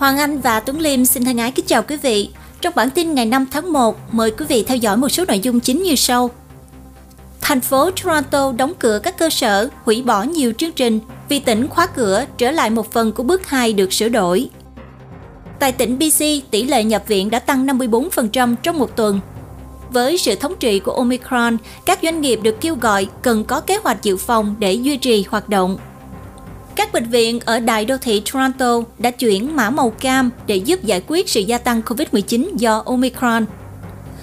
Hoàng Anh và Tuấn Liêm xin thân ái kính chào quý vị. Trong bản tin ngày 5 tháng 1, mời quý vị theo dõi một số nội dung chính như sau. Thành phố Toronto đóng cửa các cơ sở, hủy bỏ nhiều chương trình vì tỉnh khóa cửa trở lại một phần của bước 2 được sửa đổi. Tại tỉnh BC, tỷ lệ nhập viện đã tăng 54% trong một tuần. Với sự thống trị của Omicron, các doanh nghiệp được kêu gọi cần có kế hoạch dự phòng để duy trì hoạt động. Các bệnh viện ở đại đô thị Toronto đã chuyển mã màu cam để giúp giải quyết sự gia tăng COVID-19 do Omicron.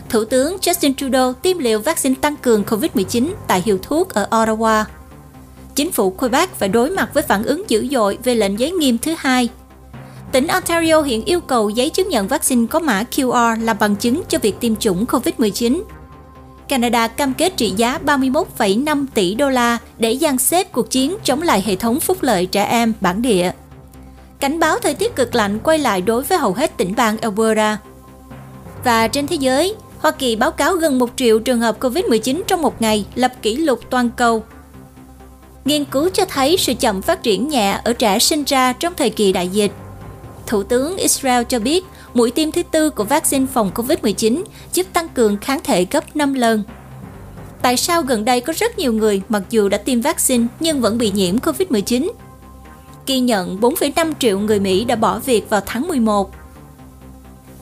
Thủ tướng Justin Trudeau tiêm liều vaccine tăng cường COVID-19 tại hiệu thuốc ở Ottawa. Chính phủ Quebec phải đối mặt với phản ứng dữ dội về lệnh giới nghiêm thứ hai. Tỉnh Ontario hiện yêu cầu giấy chứng nhận vaccine có mã QR là bằng chứng cho việc tiêm chủng COVID-19. Canada cam kết trị giá 31,5 tỷ đô la để gian xếp cuộc chiến chống lại hệ thống phúc lợi trẻ em bản địa. Cảnh báo thời tiết cực lạnh quay lại đối với hầu hết tỉnh bang Alberta. Và trên thế giới, Hoa Kỳ báo cáo gần 1 triệu trường hợp COVID-19 trong một ngày, lập kỷ lục toàn cầu. Nghiên cứu cho thấy sự chậm phát triển nhẹ ở trẻ sinh ra trong thời kỳ đại dịch. Thủ tướng Israel cho biết mũi tiêm thứ tư của vaccine phòng COVID-19 giúp tăng cường kháng thể gấp 5 lần. Tại sao gần đây có rất nhiều người mặc dù đã tiêm vaccine nhưng vẫn bị nhiễm COVID-19? Ghi nhận 4,5 triệu người Mỹ đã bỏ việc vào tháng 11.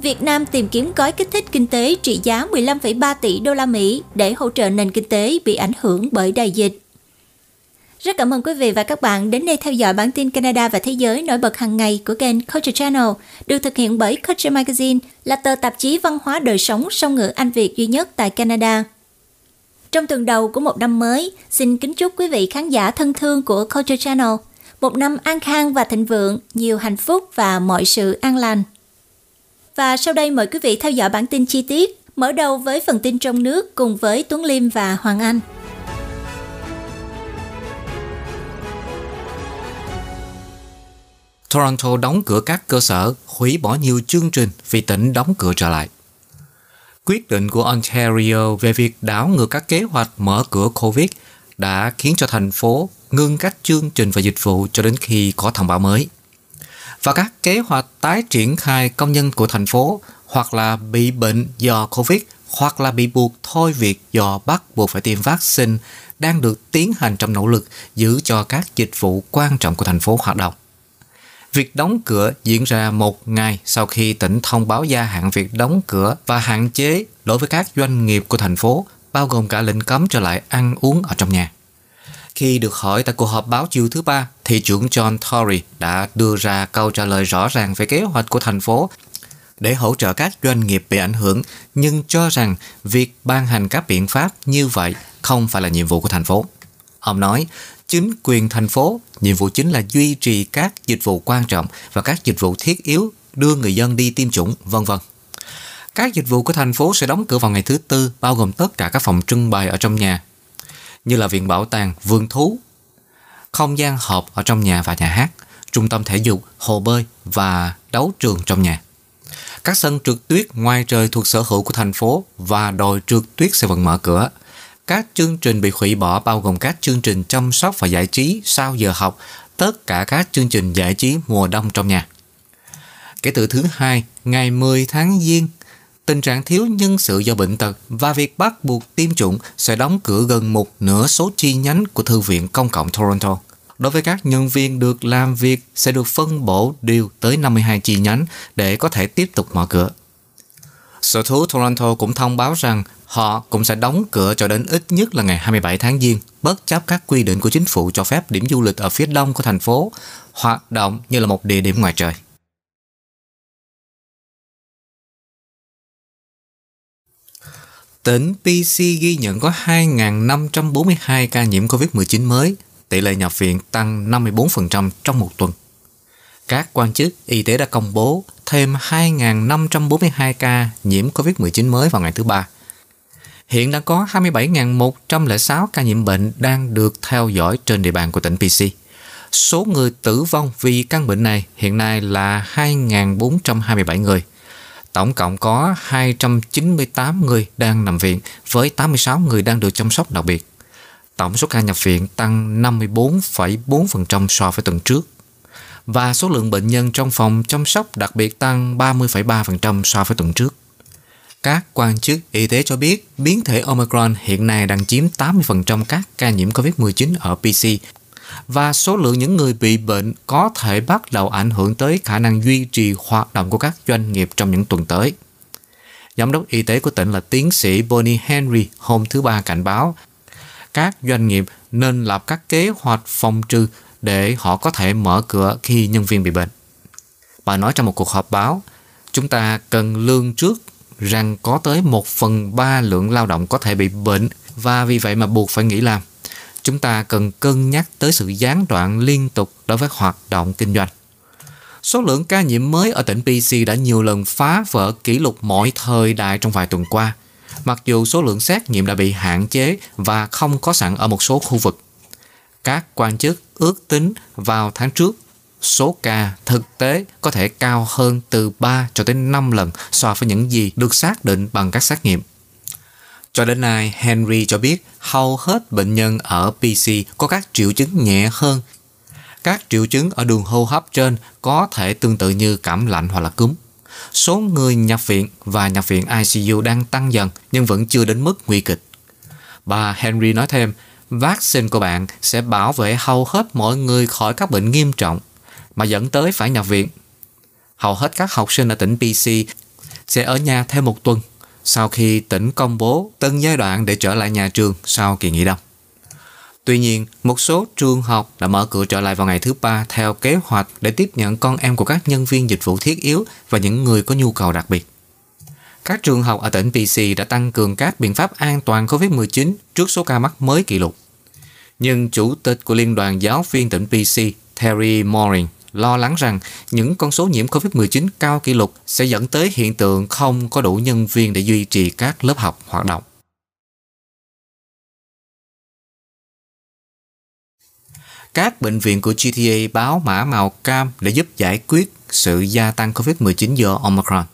Việt Nam tìm kiếm gói kích thích kinh tế trị giá 15,3 tỷ đô la Mỹ để hỗ trợ nền kinh tế bị ảnh hưởng bởi đại dịch. Rất cảm ơn quý vị và các bạn đến đây theo dõi bản tin Canada và Thế giới nổi bật hàng ngày của kênh Culture Channel, được thực hiện bởi Culture Magazine, là tờ tạp chí văn hóa đời sống song ngữ Anh Việt duy nhất tại Canada. Trong tuần đầu của một năm mới, xin kính chúc quý vị khán giả thân thương của Culture Channel một năm an khang và thịnh vượng, nhiều hạnh phúc và mọi sự an lành. Và sau đây mời quý vị theo dõi bản tin chi tiết, mở đầu với phần tin trong nước cùng với Tuấn Liêm và Hoàng Anh. Toronto đóng cửa các cơ sở, hủy bỏ nhiều chương trình vì tỉnh đóng cửa trở lại. Quyết định của Ontario về việc đảo ngược các kế hoạch mở cửa COVID đã khiến cho thành phố ngưng các chương trình và dịch vụ cho đến khi có thông báo mới. Và các kế hoạch tái triển khai công nhân của thành phố hoặc là bị bệnh do COVID hoặc là bị buộc thôi việc do bắt buộc phải tiêm vaccine đang được tiến hành trong nỗ lực giữ cho các dịch vụ quan trọng của thành phố hoạt động. Việc đóng cửa diễn ra một ngày sau khi tỉnh thông báo gia hạn việc đóng cửa và hạn chế đối với các doanh nghiệp của thành phố, bao gồm cả lệnh cấm trở lại ăn uống ở trong nhà. Khi được hỏi tại cuộc họp báo chiều thứ ba, thị trưởng John Tory đã đưa ra câu trả lời rõ ràng về kế hoạch của thành phố để hỗ trợ các doanh nghiệp bị ảnh hưởng, nhưng cho rằng việc ban hành các biện pháp như vậy không phải là nhiệm vụ của thành phố. Ông nói, chính quyền thành phố, nhiệm vụ chính là duy trì các dịch vụ quan trọng và các dịch vụ thiết yếu đưa người dân đi tiêm chủng, vân vân. Các dịch vụ của thành phố sẽ đóng cửa vào ngày thứ tư, bao gồm tất cả các phòng trưng bày ở trong nhà, như là viện bảo tàng, vườn thú, không gian họp ở trong nhà và nhà hát, trung tâm thể dục, hồ bơi và đấu trường trong nhà. Các sân trượt tuyết ngoài trời thuộc sở hữu của thành phố và đồi trượt tuyết sẽ vẫn mở cửa – các chương trình bị hủy bỏ bao gồm các chương trình chăm sóc và giải trí sau giờ học, tất cả các chương trình giải trí mùa đông trong nhà. Kể từ thứ hai, ngày 10 tháng Giêng, tình trạng thiếu nhân sự do bệnh tật và việc bắt buộc tiêm chủng sẽ đóng cửa gần một nửa số chi nhánh của Thư viện Công cộng Toronto. Đối với các nhân viên được làm việc sẽ được phân bổ điều tới 52 chi nhánh để có thể tiếp tục mở cửa. Sở thú Toronto cũng thông báo rằng họ cũng sẽ đóng cửa cho đến ít nhất là ngày 27 tháng Giêng, bất chấp các quy định của chính phủ cho phép điểm du lịch ở phía đông của thành phố hoạt động như là một địa điểm ngoài trời. Tỉnh PC ghi nhận có 2.542 ca nhiễm COVID-19 mới, tỷ lệ nhập viện tăng 54% trong một tuần. Các quan chức y tế đã công bố thêm 2.542 ca nhiễm COVID-19 mới vào ngày thứ Ba. Hiện đã có 27.106 ca nhiễm bệnh đang được theo dõi trên địa bàn của tỉnh PC. Số người tử vong vì căn bệnh này hiện nay là 2.427 người. Tổng cộng có 298 người đang nằm viện với 86 người đang được chăm sóc đặc biệt. Tổng số ca nhập viện tăng 54,4% so với tuần trước. và số lượng bệnh nhân trong phòng chăm sóc đặc biệt tăng 30,3% so với tuần trước. Các quan chức y tế cho biết biến thể Omicron hiện nay đang chiếm 80% các ca nhiễm COVID-19 ở PC và số lượng những người bị bệnh có thể bắt đầu ảnh hưởng tới khả năng duy trì hoạt động của các doanh nghiệp trong những tuần tới. Giám đốc y tế của tỉnh là tiến sĩ Bonnie Henry hôm thứ Ba cảnh báo các doanh nghiệp nên lập các kế hoạch phòng trừ để họ có thể mở cửa khi nhân viên bị bệnh. Bà nói trong một cuộc họp báo, chúng ta cần lương trước rằng có tới một phần ba lượng lao động có thể bị bệnh và vì vậy mà buộc phải nghỉ làm. Chúng ta cần cân nhắc tới sự gián đoạn liên tục đối với hoạt động kinh doanh. Số lượng ca nhiễm mới ở tỉnh BC đã nhiều lần phá vỡ kỷ lục mọi thời đại trong vài tuần qua, mặc dù số lượng xét nghiệm đã bị hạn chế và không có sẵn ở một số khu vực. Các quan chức ước tính vào tháng trước số ca thực tế có thể cao hơn từ 3 cho đến 5 lần so với những gì được xác định bằng các xét nghiệm. Cho đến nay, Henry cho biết hầu hết bệnh nhân ở PC có các triệu chứng nhẹ hơn. Các triệu chứng ở đường hô hấp trên có thể tương tự như cảm lạnh hoặc là cúm. Số người nhập viện và nhập viện ICU đang tăng dần nhưng vẫn chưa đến mức nguy kịch. Bà Henry nói thêm, vaccine của bạn sẽ bảo vệ hầu hết mọi người khỏi các bệnh nghiêm trọng mà dẫn tới phải nhập viện. Hầu hết các học sinh ở tỉnh PC sẽ ở nhà thêm một tuần sau khi tỉnh công bố tân giai đoạn để trở lại nhà trường sau kỳ nghỉ đông. Tuy nhiên, một số trường học đã mở cửa trở lại vào ngày thứ ba theo kế hoạch để tiếp nhận con em của các nhân viên dịch vụ thiết yếu và những người có nhu cầu đặc biệt. Các trường học ở tỉnh PC đã tăng cường các biện pháp an toàn COVID-19 trước số ca mắc mới kỷ lục. Nhưng Chủ tịch của Liên đoàn Giáo viên tỉnh PC, Terry Moring, lo lắng rằng những con số nhiễm COVID-19 cao kỷ lục sẽ dẫn tới hiện tượng không có đủ nhân viên để duy trì các lớp học hoạt động. Các bệnh viện của GTA báo mã màu cam để giúp giải quyết sự gia tăng COVID-19 do Omicron.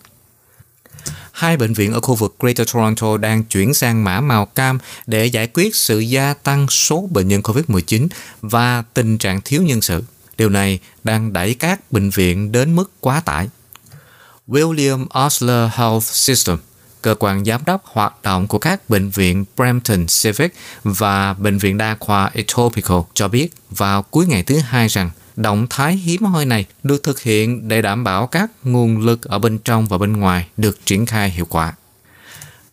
Hai bệnh viện ở khu vực Greater Toronto đang chuyển sang mã màu cam để giải quyết sự gia tăng số bệnh nhân COVID-19 và tình trạng thiếu nhân sự. Điều này đang đẩy các bệnh viện đến mức quá tải. William Osler Health System, cơ quan giám đốc hoạt động của các bệnh viện Brampton Civic và Bệnh viện Đa khoa Etopical cho biết vào cuối ngày thứ hai rằng động thái hiếm hoi này được thực hiện để đảm bảo các nguồn lực ở bên trong và bên ngoài được triển khai hiệu quả.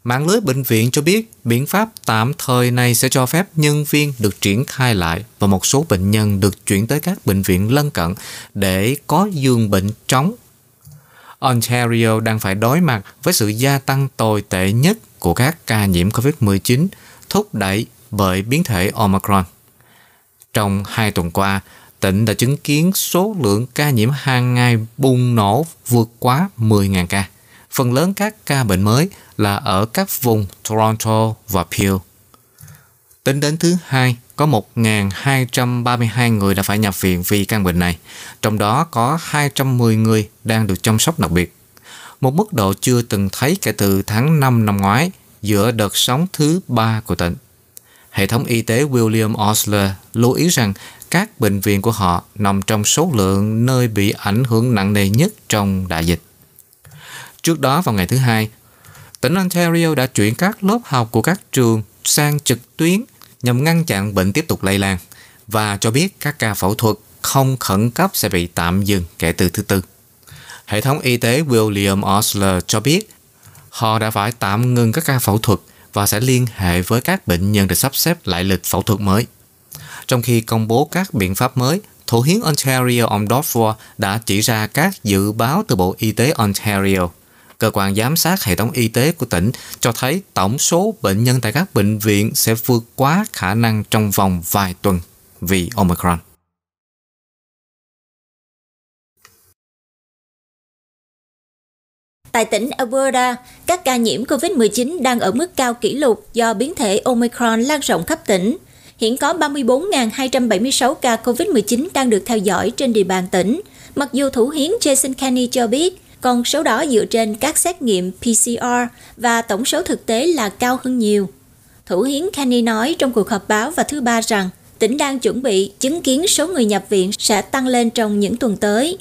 Mạng lưới bệnh viện cho biết biện pháp tạm thời này sẽ cho phép nhân viên được triển khai lại và một số bệnh nhân được chuyển tới các bệnh viện lân cận để có giường bệnh trống. Ontario đang phải đối mặt với sự gia tăng tồi tệ nhất của các ca nhiễm COVID-19 thúc đẩy bởi biến thể Omicron. Trong hai tuần qua, tỉnh đã chứng kiến số lượng ca nhiễm hàng ngày bùng nổ vượt quá 10.000 ca. Phần lớn các ca bệnh mới là ở các vùng Toronto và Peel. Tính đến thứ hai, có 1.232 người đã phải nhập viện vì căn bệnh này, trong đó có 210 người đang được chăm sóc đặc biệt. Một mức độ chưa từng thấy kể từ tháng 5 năm ngoái giữa đợt sóng thứ ba của tỉnh. Hệ thống y tế William Osler lưu ý rằng các bệnh viện của họ nằm trong số lượng nơi bị ảnh hưởng nặng nề nhất trong đại dịch. Trước đó vào ngày thứ hai, tỉnh Ontario đã chuyển các lớp học của các trường sang trực tuyến nhằm ngăn chặn bệnh tiếp tục lây lan và cho biết các ca phẫu thuật không khẩn cấp sẽ bị tạm dừng kể từ thứ tư. Hệ thống y tế William Osler cho biết họ đã phải tạm ngừng các ca phẫu thuật và sẽ liên hệ với các bệnh nhân để sắp xếp lại lịch phẫu thuật mới. Trong khi công bố các biện pháp mới, Thủ hiến Ontario ông Dodd đã chỉ ra các dự báo từ Bộ Y tế Ontario cơ quan giám sát hệ thống y tế của tỉnh cho thấy tổng số bệnh nhân tại các bệnh viện sẽ vượt quá khả năng trong vòng vài tuần vì Omicron. Tại tỉnh Alberta, các ca nhiễm COVID-19 đang ở mức cao kỷ lục do biến thể Omicron lan rộng khắp tỉnh. Hiện có 34.276 ca COVID-19 đang được theo dõi trên địa bàn tỉnh, mặc dù thủ hiến Jason Kenney cho biết con số đó dựa trên các xét nghiệm PCR và tổng số thực tế là cao hơn nhiều. Thủ hiến Kenny nói trong cuộc họp báo vào thứ Ba rằng tỉnh đang chuẩn bị chứng kiến số người nhập viện sẽ tăng lên trong những tuần tới.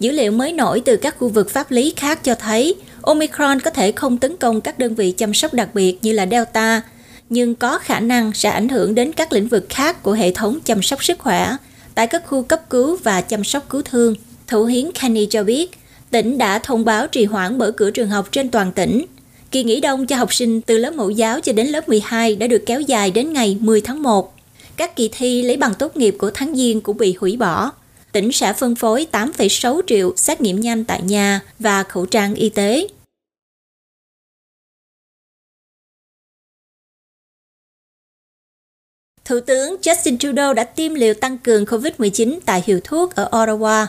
Dữ liệu mới nổi từ các khu vực pháp lý khác cho thấy Omicron có thể không tấn công các đơn vị chăm sóc đặc biệt như là Delta, nhưng có khả năng sẽ ảnh hưởng đến các lĩnh vực khác của hệ thống chăm sóc sức khỏe tại các khu cấp cứu và chăm sóc cứu thương. Thủ hiến Kenny cho biết, tỉnh đã thông báo trì hoãn mở cửa trường học trên toàn tỉnh. Kỳ nghỉ đông cho học sinh từ lớp mẫu giáo cho đến lớp 12 đã được kéo dài đến ngày 10 tháng 1. Các kỳ thi lấy bằng tốt nghiệp của tháng Giêng cũng bị hủy bỏ. Tỉnh sẽ phân phối 8,6 triệu xét nghiệm nhanh tại nhà và khẩu trang y tế. Thủ tướng Justin Trudeau đã tiêm liều tăng cường COVID-19 tại hiệu thuốc ở Ottawa.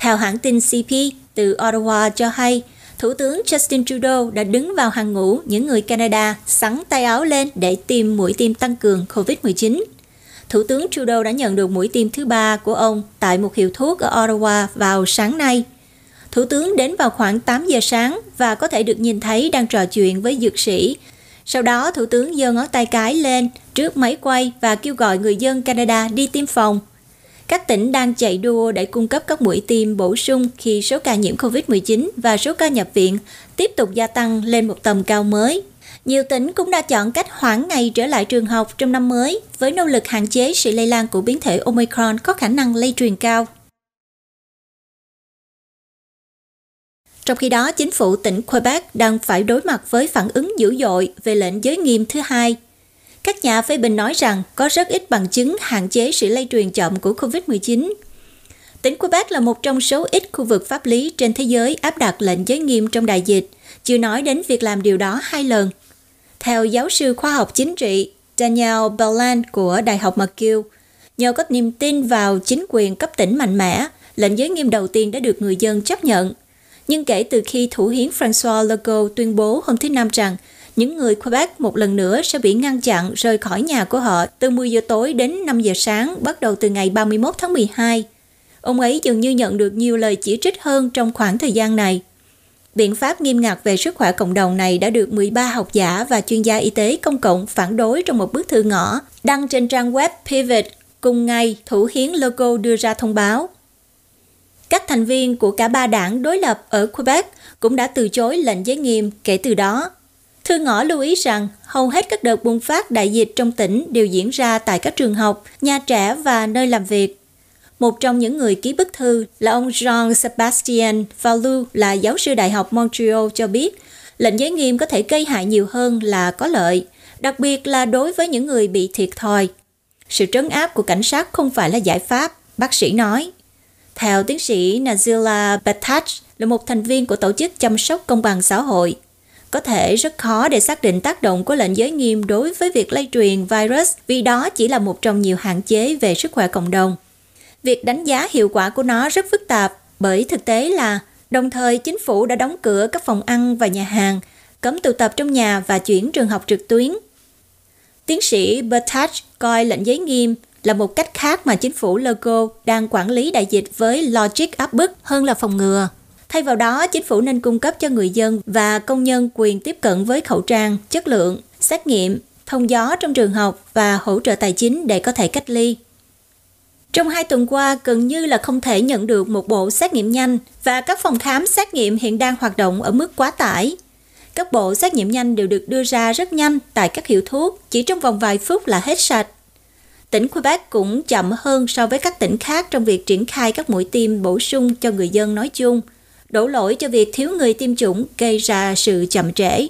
Theo hãng tin CP từ Ottawa cho hay, Thủ tướng Justin Trudeau đã đứng vào hàng ngũ những người Canada sắn tay áo lên để tiêm mũi tiêm tăng cường COVID-19. Thủ tướng Trudeau đã nhận được mũi tiêm thứ ba của ông tại một hiệu thuốc ở Ottawa vào sáng nay. Thủ tướng đến vào khoảng 8 giờ sáng và có thể được nhìn thấy đang trò chuyện với dược sĩ. Sau đó, Thủ tướng giơ ngón tay cái lên trước máy quay và kêu gọi người dân Canada đi tiêm phòng. Các tỉnh đang chạy đua để cung cấp các mũi tiêm bổ sung khi số ca nhiễm COVID-19 và số ca nhập viện tiếp tục gia tăng lên một tầm cao mới. Nhiều tỉnh cũng đã chọn cách hoãn ngày trở lại trường học trong năm mới với nỗ lực hạn chế sự lây lan của biến thể Omicron có khả năng lây truyền cao. Trong khi đó, chính phủ tỉnh Quebec đang phải đối mặt với phản ứng dữ dội về lệnh giới nghiêm thứ hai các nhà phê bình nói rằng có rất ít bằng chứng hạn chế sự lây truyền chậm của COVID-19. Tỉnh Quebec là một trong số ít khu vực pháp lý trên thế giới áp đặt lệnh giới nghiêm trong đại dịch, chưa nói đến việc làm điều đó hai lần. Theo giáo sư khoa học chính trị Daniel Belland của Đại học McGill, nhờ có niềm tin vào chính quyền cấp tỉnh mạnh mẽ, lệnh giới nghiêm đầu tiên đã được người dân chấp nhận. Nhưng kể từ khi thủ hiến François Legault tuyên bố hôm thứ Năm rằng những người Quebec một lần nữa sẽ bị ngăn chặn rời khỏi nhà của họ từ 10 giờ tối đến 5 giờ sáng, bắt đầu từ ngày 31 tháng 12. Ông ấy dường như nhận được nhiều lời chỉ trích hơn trong khoảng thời gian này. Biện pháp nghiêm ngặt về sức khỏe cộng đồng này đã được 13 học giả và chuyên gia y tế công cộng phản đối trong một bức thư ngõ đăng trên trang web Pivot, cùng ngày thủ hiến logo đưa ra thông báo. Các thành viên của cả ba đảng đối lập ở Quebec cũng đã từ chối lệnh giới nghiêm kể từ đó. Thư ngõ lưu ý rằng hầu hết các đợt bùng phát đại dịch trong tỉnh đều diễn ra tại các trường học, nhà trẻ và nơi làm việc. Một trong những người ký bức thư là ông Jean-Sébastien Fallu là giáo sư Đại học Montreal cho biết lệnh giới nghiêm có thể gây hại nhiều hơn là có lợi, đặc biệt là đối với những người bị thiệt thòi. Sự trấn áp của cảnh sát không phải là giải pháp, bác sĩ nói. Theo tiến sĩ Nazila Batach là một thành viên của tổ chức chăm sóc công bằng xã hội, có thể rất khó để xác định tác động của lệnh giới nghiêm đối với việc lây truyền virus vì đó chỉ là một trong nhiều hạn chế về sức khỏe cộng đồng. Việc đánh giá hiệu quả của nó rất phức tạp bởi thực tế là đồng thời chính phủ đã đóng cửa các phòng ăn và nhà hàng, cấm tụ tập trong nhà và chuyển trường học trực tuyến. Tiến sĩ Bertach coi lệnh giới nghiêm là một cách khác mà chính phủ Logo đang quản lý đại dịch với logic áp bức hơn là phòng ngừa. Thay vào đó, chính phủ nên cung cấp cho người dân và công nhân quyền tiếp cận với khẩu trang, chất lượng, xét nghiệm, thông gió trong trường học và hỗ trợ tài chính để có thể cách ly. Trong hai tuần qua, gần như là không thể nhận được một bộ xét nghiệm nhanh và các phòng khám xét nghiệm hiện đang hoạt động ở mức quá tải. Các bộ xét nghiệm nhanh đều được đưa ra rất nhanh tại các hiệu thuốc, chỉ trong vòng vài phút là hết sạch. Tỉnh Quebec cũng chậm hơn so với các tỉnh khác trong việc triển khai các mũi tiêm bổ sung cho người dân nói chung – đổ lỗi cho việc thiếu người tiêm chủng gây ra sự chậm trễ.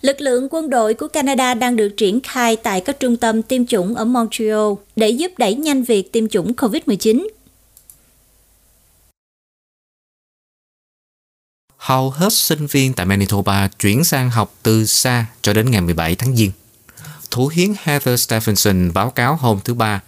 Lực lượng quân đội của Canada đang được triển khai tại các trung tâm tiêm chủng ở Montreal để giúp đẩy nhanh việc tiêm chủng COVID-19. Hầu hết sinh viên tại Manitoba chuyển sang học từ xa cho đến ngày 17 tháng Giêng. Thủ hiến Heather Stephenson báo cáo hôm thứ Ba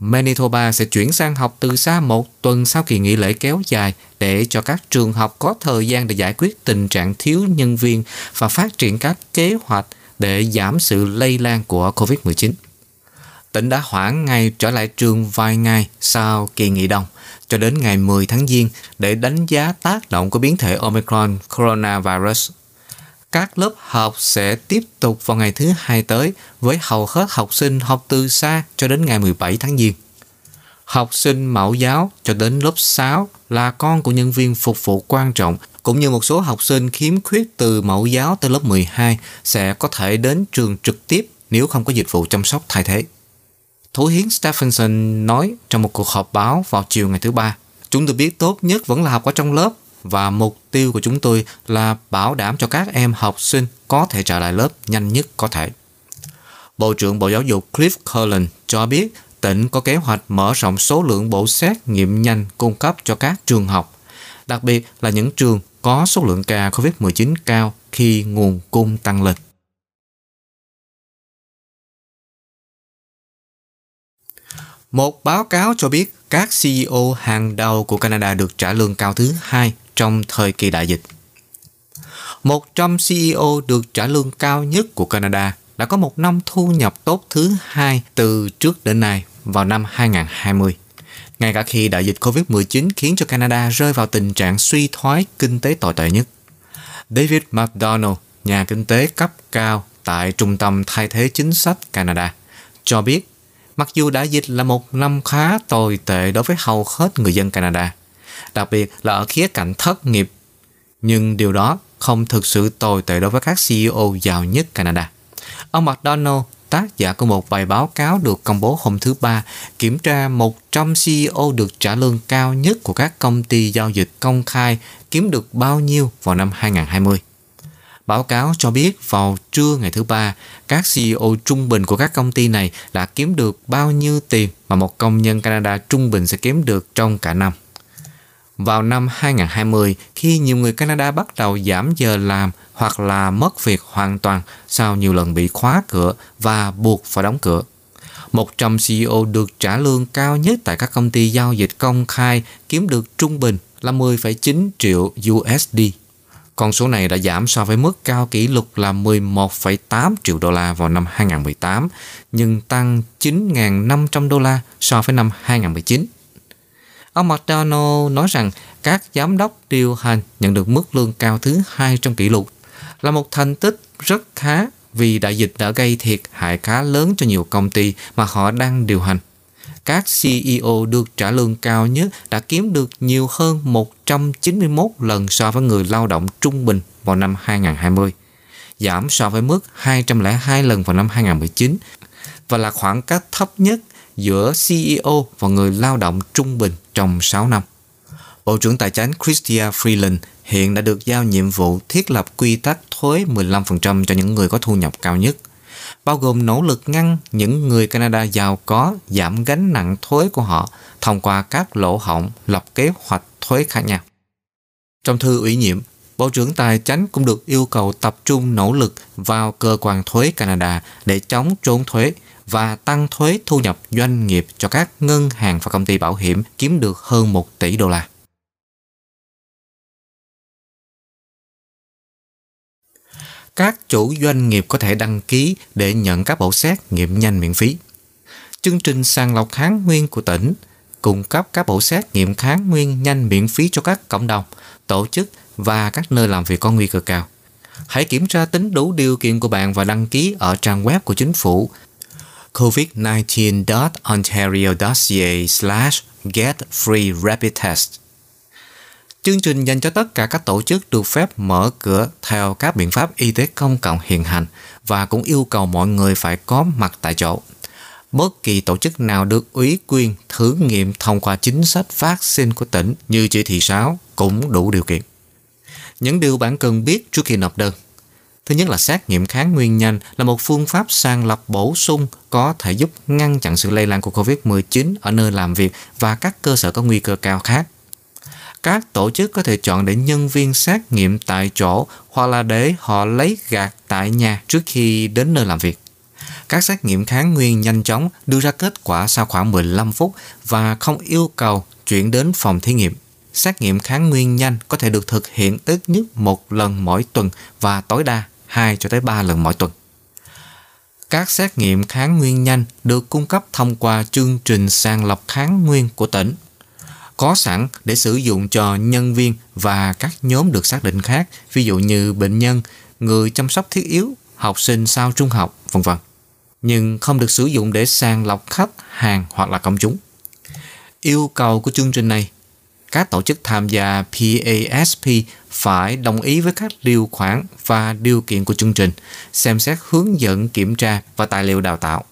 Manitoba sẽ chuyển sang học từ xa một tuần sau kỳ nghỉ lễ kéo dài để cho các trường học có thời gian để giải quyết tình trạng thiếu nhân viên và phát triển các kế hoạch để giảm sự lây lan của COVID-19. Tỉnh đã hoãn ngày trở lại trường vài ngày sau kỳ nghỉ đông, cho đến ngày 10 tháng Giêng để đánh giá tác động của biến thể Omicron, coronavirus. Các lớp học sẽ tiếp tục vào ngày thứ hai tới với hầu hết học sinh học từ xa cho đến ngày 17 tháng Giêng. Học sinh mẫu giáo cho đến lớp 6 là con của nhân viên phục vụ quan trọng cũng như một số học sinh khiếm khuyết từ mẫu giáo tới lớp 12 sẽ có thể đến trường trực tiếp nếu không có dịch vụ chăm sóc thay thế. Thủ hiến Stephenson nói trong một cuộc họp báo vào chiều ngày thứ ba, chúng tôi biết tốt nhất vẫn là học ở trong lớp và mục tiêu của chúng tôi là bảo đảm cho các em học sinh có thể trở lại lớp nhanh nhất có thể. Bộ trưởng Bộ Giáo dục Cliff Cullen cho biết tỉnh có kế hoạch mở rộng số lượng bộ xét nghiệm nhanh cung cấp cho các trường học, đặc biệt là những trường có số lượng ca COVID-19 cao khi nguồn cung tăng lên. Một báo cáo cho biết các CEO hàng đầu của Canada được trả lương cao thứ hai trong thời kỳ đại dịch. 100 CEO được trả lương cao nhất của Canada đã có một năm thu nhập tốt thứ hai từ trước đến nay vào năm 2020. Ngay cả khi đại dịch COVID-19 khiến cho Canada rơi vào tình trạng suy thoái kinh tế tồi tệ nhất. David McDonald, nhà kinh tế cấp cao tại Trung tâm Thay thế Chính sách Canada, cho biết mặc dù đại dịch là một năm khá tồi tệ đối với hầu hết người dân Canada, đặc biệt là ở khía cạnh thất nghiệp, nhưng điều đó không thực sự tồi tệ đối với các CEO giàu nhất Canada. Ông McDonald tác giả của một bài báo cáo được công bố hôm thứ Ba kiểm tra 100 CEO được trả lương cao nhất của các công ty giao dịch công khai kiếm được bao nhiêu vào năm 2020. Báo cáo cho biết vào trưa ngày thứ ba, các CEO trung bình của các công ty này đã kiếm được bao nhiêu tiền mà một công nhân Canada trung bình sẽ kiếm được trong cả năm. Vào năm 2020, khi nhiều người Canada bắt đầu giảm giờ làm hoặc là mất việc hoàn toàn sau nhiều lần bị khóa cửa và buộc phải đóng cửa. 100 CEO được trả lương cao nhất tại các công ty giao dịch công khai kiếm được trung bình là 10,9 triệu USD. Con số này đã giảm so với mức cao kỷ lục là 11,8 triệu đô la vào năm 2018, nhưng tăng 9.500 đô la so với năm 2019. Ông McDonald nói rằng các giám đốc điều hành nhận được mức lương cao thứ hai trong kỷ lục là một thành tích rất khá vì đại dịch đã gây thiệt hại khá lớn cho nhiều công ty mà họ đang điều hành. Các CEO được trả lương cao nhất đã kiếm được nhiều hơn 191 lần so với người lao động trung bình vào năm 2020, giảm so với mức 202 lần vào năm 2019 và là khoảng cách thấp nhất giữa CEO và người lao động trung bình trong 6 năm. Bộ trưởng Tài chính Chrystia Freeland hiện đã được giao nhiệm vụ thiết lập quy tắc thuế 15% cho những người có thu nhập cao nhất, bao gồm nỗ lực ngăn những người Canada giàu có giảm gánh nặng thuế của họ thông qua các lỗ hổng lập kế hoạch thuế khác nhau. Trong thư ủy nhiệm, Bộ trưởng Tài chính cũng được yêu cầu tập trung nỗ lực vào cơ quan thuế Canada để chống trốn thuế và tăng thuế thu nhập doanh nghiệp cho các ngân hàng và công ty bảo hiểm kiếm được hơn 1 tỷ đô la. các chủ doanh nghiệp có thể đăng ký để nhận các bộ xét nghiệm nhanh miễn phí. Chương trình sàng lọc kháng nguyên của tỉnh cung cấp các bộ xét nghiệm kháng nguyên nhanh miễn phí cho các cộng đồng, tổ chức và các nơi làm việc có nguy cơ cao. Hãy kiểm tra tính đủ điều kiện của bạn và đăng ký ở trang web của chính phủ covid19.ontario.ca slash get free rapid test. Chương trình dành cho tất cả các tổ chức được phép mở cửa theo các biện pháp y tế công cộng hiện hành và cũng yêu cầu mọi người phải có mặt tại chỗ. Bất kỳ tổ chức nào được ủy quyền thử nghiệm thông qua chính sách vaccine của tỉnh như chỉ thị 6 cũng đủ điều kiện. Những điều bạn cần biết trước khi nộp đơn. Thứ nhất là xét nghiệm kháng nguyên nhanh là một phương pháp sàng lọc bổ sung có thể giúp ngăn chặn sự lây lan của COVID-19 ở nơi làm việc và các cơ sở có nguy cơ cao khác các tổ chức có thể chọn để nhân viên xét nghiệm tại chỗ hoặc là để họ lấy gạt tại nhà trước khi đến nơi làm việc. Các xét nghiệm kháng nguyên nhanh chóng đưa ra kết quả sau khoảng 15 phút và không yêu cầu chuyển đến phòng thí nghiệm. Xét nghiệm kháng nguyên nhanh có thể được thực hiện ít nhất một lần mỗi tuần và tối đa 2 cho tới 3 lần mỗi tuần. Các xét nghiệm kháng nguyên nhanh được cung cấp thông qua chương trình sàng lọc kháng nguyên của tỉnh có sẵn để sử dụng cho nhân viên và các nhóm được xác định khác, ví dụ như bệnh nhân, người chăm sóc thiết yếu, học sinh sau trung học, vân vân. Nhưng không được sử dụng để sàng lọc khách, hàng hoặc là công chúng. Yêu cầu của chương trình này các tổ chức tham gia PASP phải đồng ý với các điều khoản và điều kiện của chương trình, xem xét hướng dẫn kiểm tra và tài liệu đào tạo.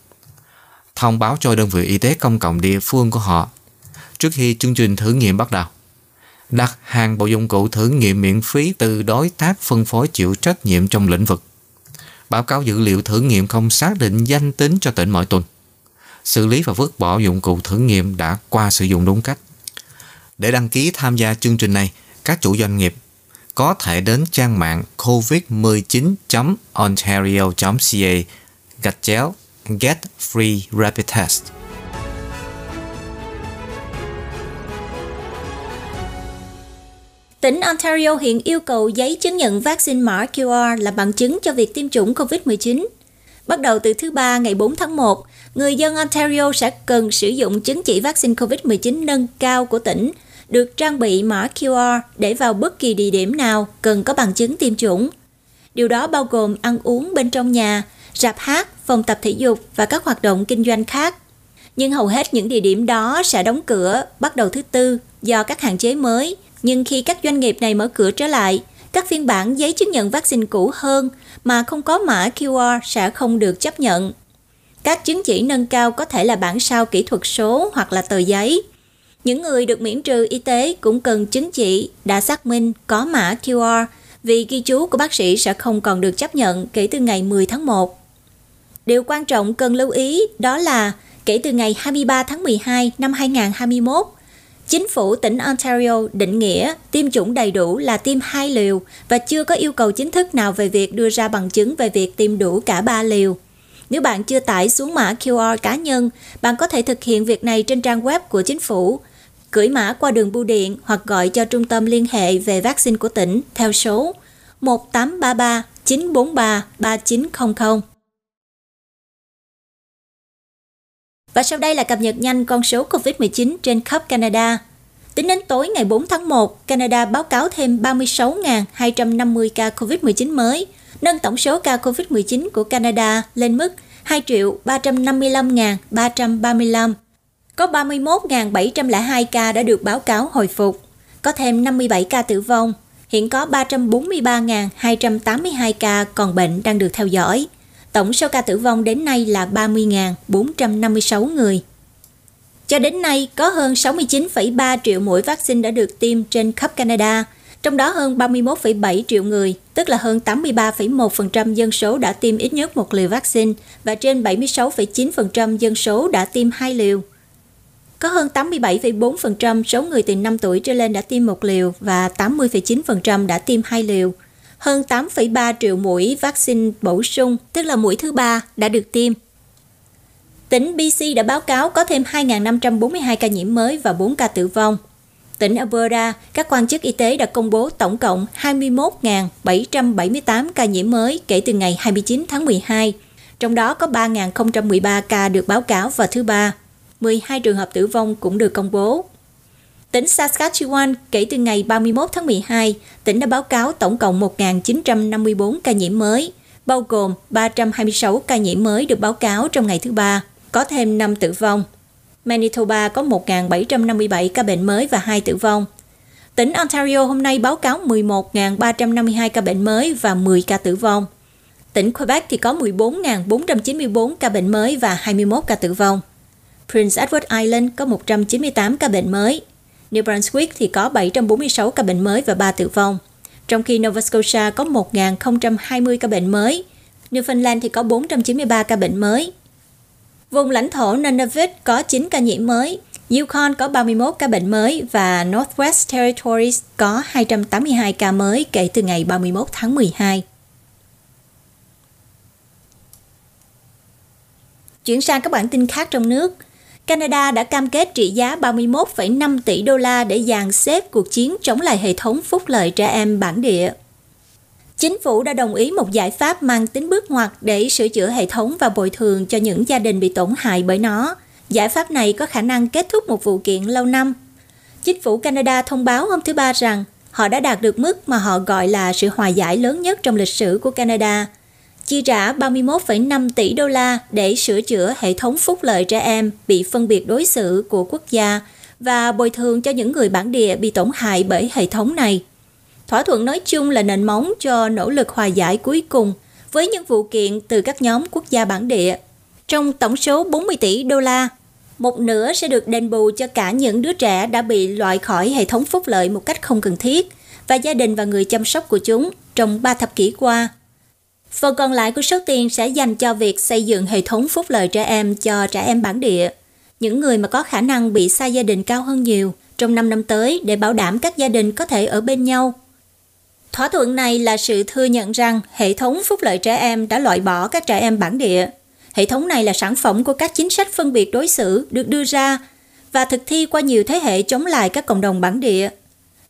Thông báo cho đơn vị y tế công cộng địa phương của họ trước khi chương trình thử nghiệm bắt đầu. Đặt hàng bộ dụng cụ thử nghiệm miễn phí từ đối tác phân phối chịu trách nhiệm trong lĩnh vực. Báo cáo dữ liệu thử nghiệm không xác định danh tính cho tỉnh mỗi tuần. Xử lý và vứt bỏ dụng cụ thử nghiệm đã qua sử dụng đúng cách. Để đăng ký tham gia chương trình này, các chủ doanh nghiệp có thể đến trang mạng covid19.ontario.ca gạch chéo Get Free Rapid Test. Tỉnh Ontario hiện yêu cầu giấy chứng nhận vaccine mã QR là bằng chứng cho việc tiêm chủng COVID-19. Bắt đầu từ thứ Ba ngày 4 tháng 1, người dân Ontario sẽ cần sử dụng chứng chỉ vaccine COVID-19 nâng cao của tỉnh được trang bị mã QR để vào bất kỳ địa điểm nào cần có bằng chứng tiêm chủng. Điều đó bao gồm ăn uống bên trong nhà, rạp hát, phòng tập thể dục và các hoạt động kinh doanh khác. Nhưng hầu hết những địa điểm đó sẽ đóng cửa bắt đầu thứ Tư do các hạn chế mới. Nhưng khi các doanh nghiệp này mở cửa trở lại, các phiên bản giấy chứng nhận vaccine cũ hơn mà không có mã QR sẽ không được chấp nhận. Các chứng chỉ nâng cao có thể là bản sao kỹ thuật số hoặc là tờ giấy. Những người được miễn trừ y tế cũng cần chứng chỉ đã xác minh có mã QR vì ghi chú của bác sĩ sẽ không còn được chấp nhận kể từ ngày 10 tháng 1. Điều quan trọng cần lưu ý đó là kể từ ngày 23 tháng 12 năm 2021, Chính phủ tỉnh Ontario định nghĩa tiêm chủng đầy đủ là tiêm hai liều và chưa có yêu cầu chính thức nào về việc đưa ra bằng chứng về việc tiêm đủ cả ba liều. Nếu bạn chưa tải xuống mã QR cá nhân, bạn có thể thực hiện việc này trên trang web của chính phủ, gửi mã qua đường bưu điện hoặc gọi cho trung tâm liên hệ về vaccine của tỉnh theo số 1833 943 3900. Và sau đây là cập nhật nhanh con số COVID-19 trên khắp Canada. Tính đến tối ngày 4 tháng 1, Canada báo cáo thêm 36.250 ca COVID-19 mới, nâng tổng số ca COVID-19 của Canada lên mức 2 355.335. Có 31.702 ca đã được báo cáo hồi phục, có thêm 57 ca tử vong. Hiện có 343.282 ca còn bệnh đang được theo dõi. Tổng số ca tử vong đến nay là 30.456 người. Cho đến nay, có hơn 69,3 triệu mũi vaccine đã được tiêm trên khắp Canada, trong đó hơn 31,7 triệu người, tức là hơn 83,1% dân số đã tiêm ít nhất một liều vaccine và trên 76,9% dân số đã tiêm hai liều. Có hơn 87,4% số người từ 5 tuổi trở lên đã tiêm một liều và 80,9% đã tiêm hai liều – hơn 8,3 triệu mũi vaccine bổ sung, tức là mũi thứ ba, đã được tiêm. Tỉnh BC đã báo cáo có thêm 2.542 ca nhiễm mới và 4 ca tử vong. Tỉnh Alberta, các quan chức y tế đã công bố tổng cộng 21.778 ca nhiễm mới kể từ ngày 29 tháng 12, trong đó có 3.013 ca được báo cáo vào thứ Ba. 12 trường hợp tử vong cũng được công bố. Tỉnh Saskatchewan kể từ ngày 31 tháng 12, tỉnh đã báo cáo tổng cộng 1.954 ca nhiễm mới, bao gồm 326 ca nhiễm mới được báo cáo trong ngày thứ Ba, có thêm 5 tử vong. Manitoba có 1.757 ca bệnh mới và 2 tử vong. Tỉnh Ontario hôm nay báo cáo 11.352 ca bệnh mới và 10 ca tử vong. Tỉnh Quebec thì có 14.494 ca bệnh mới và 21 ca tử vong. Prince Edward Island có 198 ca bệnh mới, New Brunswick thì có 746 ca bệnh mới và 3 tử vong, trong khi Nova Scotia có 1.020 ca bệnh mới. Newfoundland thì có 493 ca bệnh mới. Vùng lãnh thổ Nunavut có 9 ca nhiễm mới, Yukon có 31 ca bệnh mới và Northwest Territories có 282 ca mới kể từ ngày 31 tháng 12. Chuyển sang các bản tin khác trong nước. Canada đã cam kết trị giá 31,5 tỷ đô la để dàn xếp cuộc chiến chống lại hệ thống phúc lợi trẻ em bản địa. Chính phủ đã đồng ý một giải pháp mang tính bước ngoặt để sửa chữa hệ thống và bồi thường cho những gia đình bị tổn hại bởi nó. Giải pháp này có khả năng kết thúc một vụ kiện lâu năm. Chính phủ Canada thông báo hôm thứ Ba rằng họ đã đạt được mức mà họ gọi là sự hòa giải lớn nhất trong lịch sử của Canada, chi trả 31,5 tỷ đô la để sửa chữa hệ thống phúc lợi trẻ em bị phân biệt đối xử của quốc gia và bồi thường cho những người bản địa bị tổn hại bởi hệ thống này. Thỏa thuận nói chung là nền móng cho nỗ lực hòa giải cuối cùng với những vụ kiện từ các nhóm quốc gia bản địa. Trong tổng số 40 tỷ đô la, một nửa sẽ được đền bù cho cả những đứa trẻ đã bị loại khỏi hệ thống phúc lợi một cách không cần thiết và gia đình và người chăm sóc của chúng trong 3 thập kỷ qua. Phần còn lại của số tiền sẽ dành cho việc xây dựng hệ thống phúc lợi trẻ em cho trẻ em bản địa, những người mà có khả năng bị xa gia đình cao hơn nhiều trong 5 năm tới để bảo đảm các gia đình có thể ở bên nhau. Thỏa thuận này là sự thừa nhận rằng hệ thống phúc lợi trẻ em đã loại bỏ các trẻ em bản địa. Hệ thống này là sản phẩm của các chính sách phân biệt đối xử được đưa ra và thực thi qua nhiều thế hệ chống lại các cộng đồng bản địa.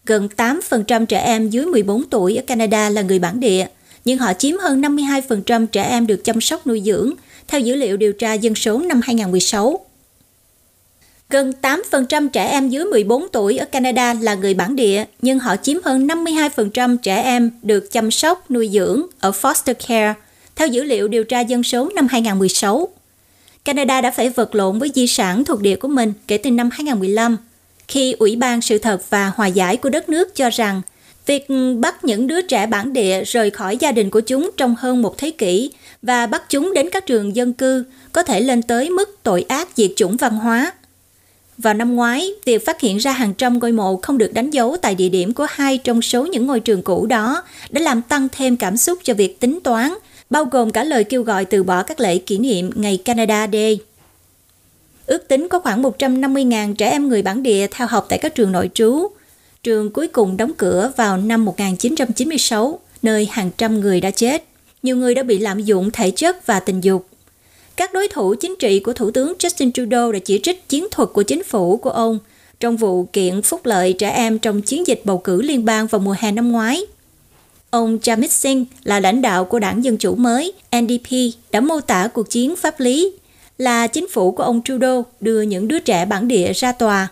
Gần 8% trẻ em dưới 14 tuổi ở Canada là người bản địa, nhưng họ chiếm hơn 52% trẻ em được chăm sóc nuôi dưỡng, theo dữ liệu điều tra dân số năm 2016. Gần 8% trẻ em dưới 14 tuổi ở Canada là người bản địa, nhưng họ chiếm hơn 52% trẻ em được chăm sóc, nuôi dưỡng ở foster care, theo dữ liệu điều tra dân số năm 2016. Canada đã phải vật lộn với di sản thuộc địa của mình kể từ năm 2015, khi Ủy ban Sự thật và Hòa giải của đất nước cho rằng việc bắt những đứa trẻ bản địa rời khỏi gia đình của chúng trong hơn một thế kỷ và bắt chúng đến các trường dân cư có thể lên tới mức tội ác diệt chủng văn hóa – vào năm ngoái, việc phát hiện ra hàng trăm ngôi mộ không được đánh dấu tại địa điểm của hai trong số những ngôi trường cũ đó đã làm tăng thêm cảm xúc cho việc tính toán, bao gồm cả lời kêu gọi từ bỏ các lễ kỷ niệm ngày Canada Day. Ước tính có khoảng 150.000 trẻ em người bản địa theo học tại các trường nội trú. Trường cuối cùng đóng cửa vào năm 1996, nơi hàng trăm người đã chết. Nhiều người đã bị lạm dụng thể chất và tình dục. Các đối thủ chính trị của Thủ tướng Justin Trudeau đã chỉ trích chiến thuật của chính phủ của ông trong vụ kiện phúc lợi trẻ em trong chiến dịch bầu cử liên bang vào mùa hè năm ngoái. Ông Jamit Singh là lãnh đạo của đảng Dân Chủ mới NDP đã mô tả cuộc chiến pháp lý là chính phủ của ông Trudeau đưa những đứa trẻ bản địa ra tòa.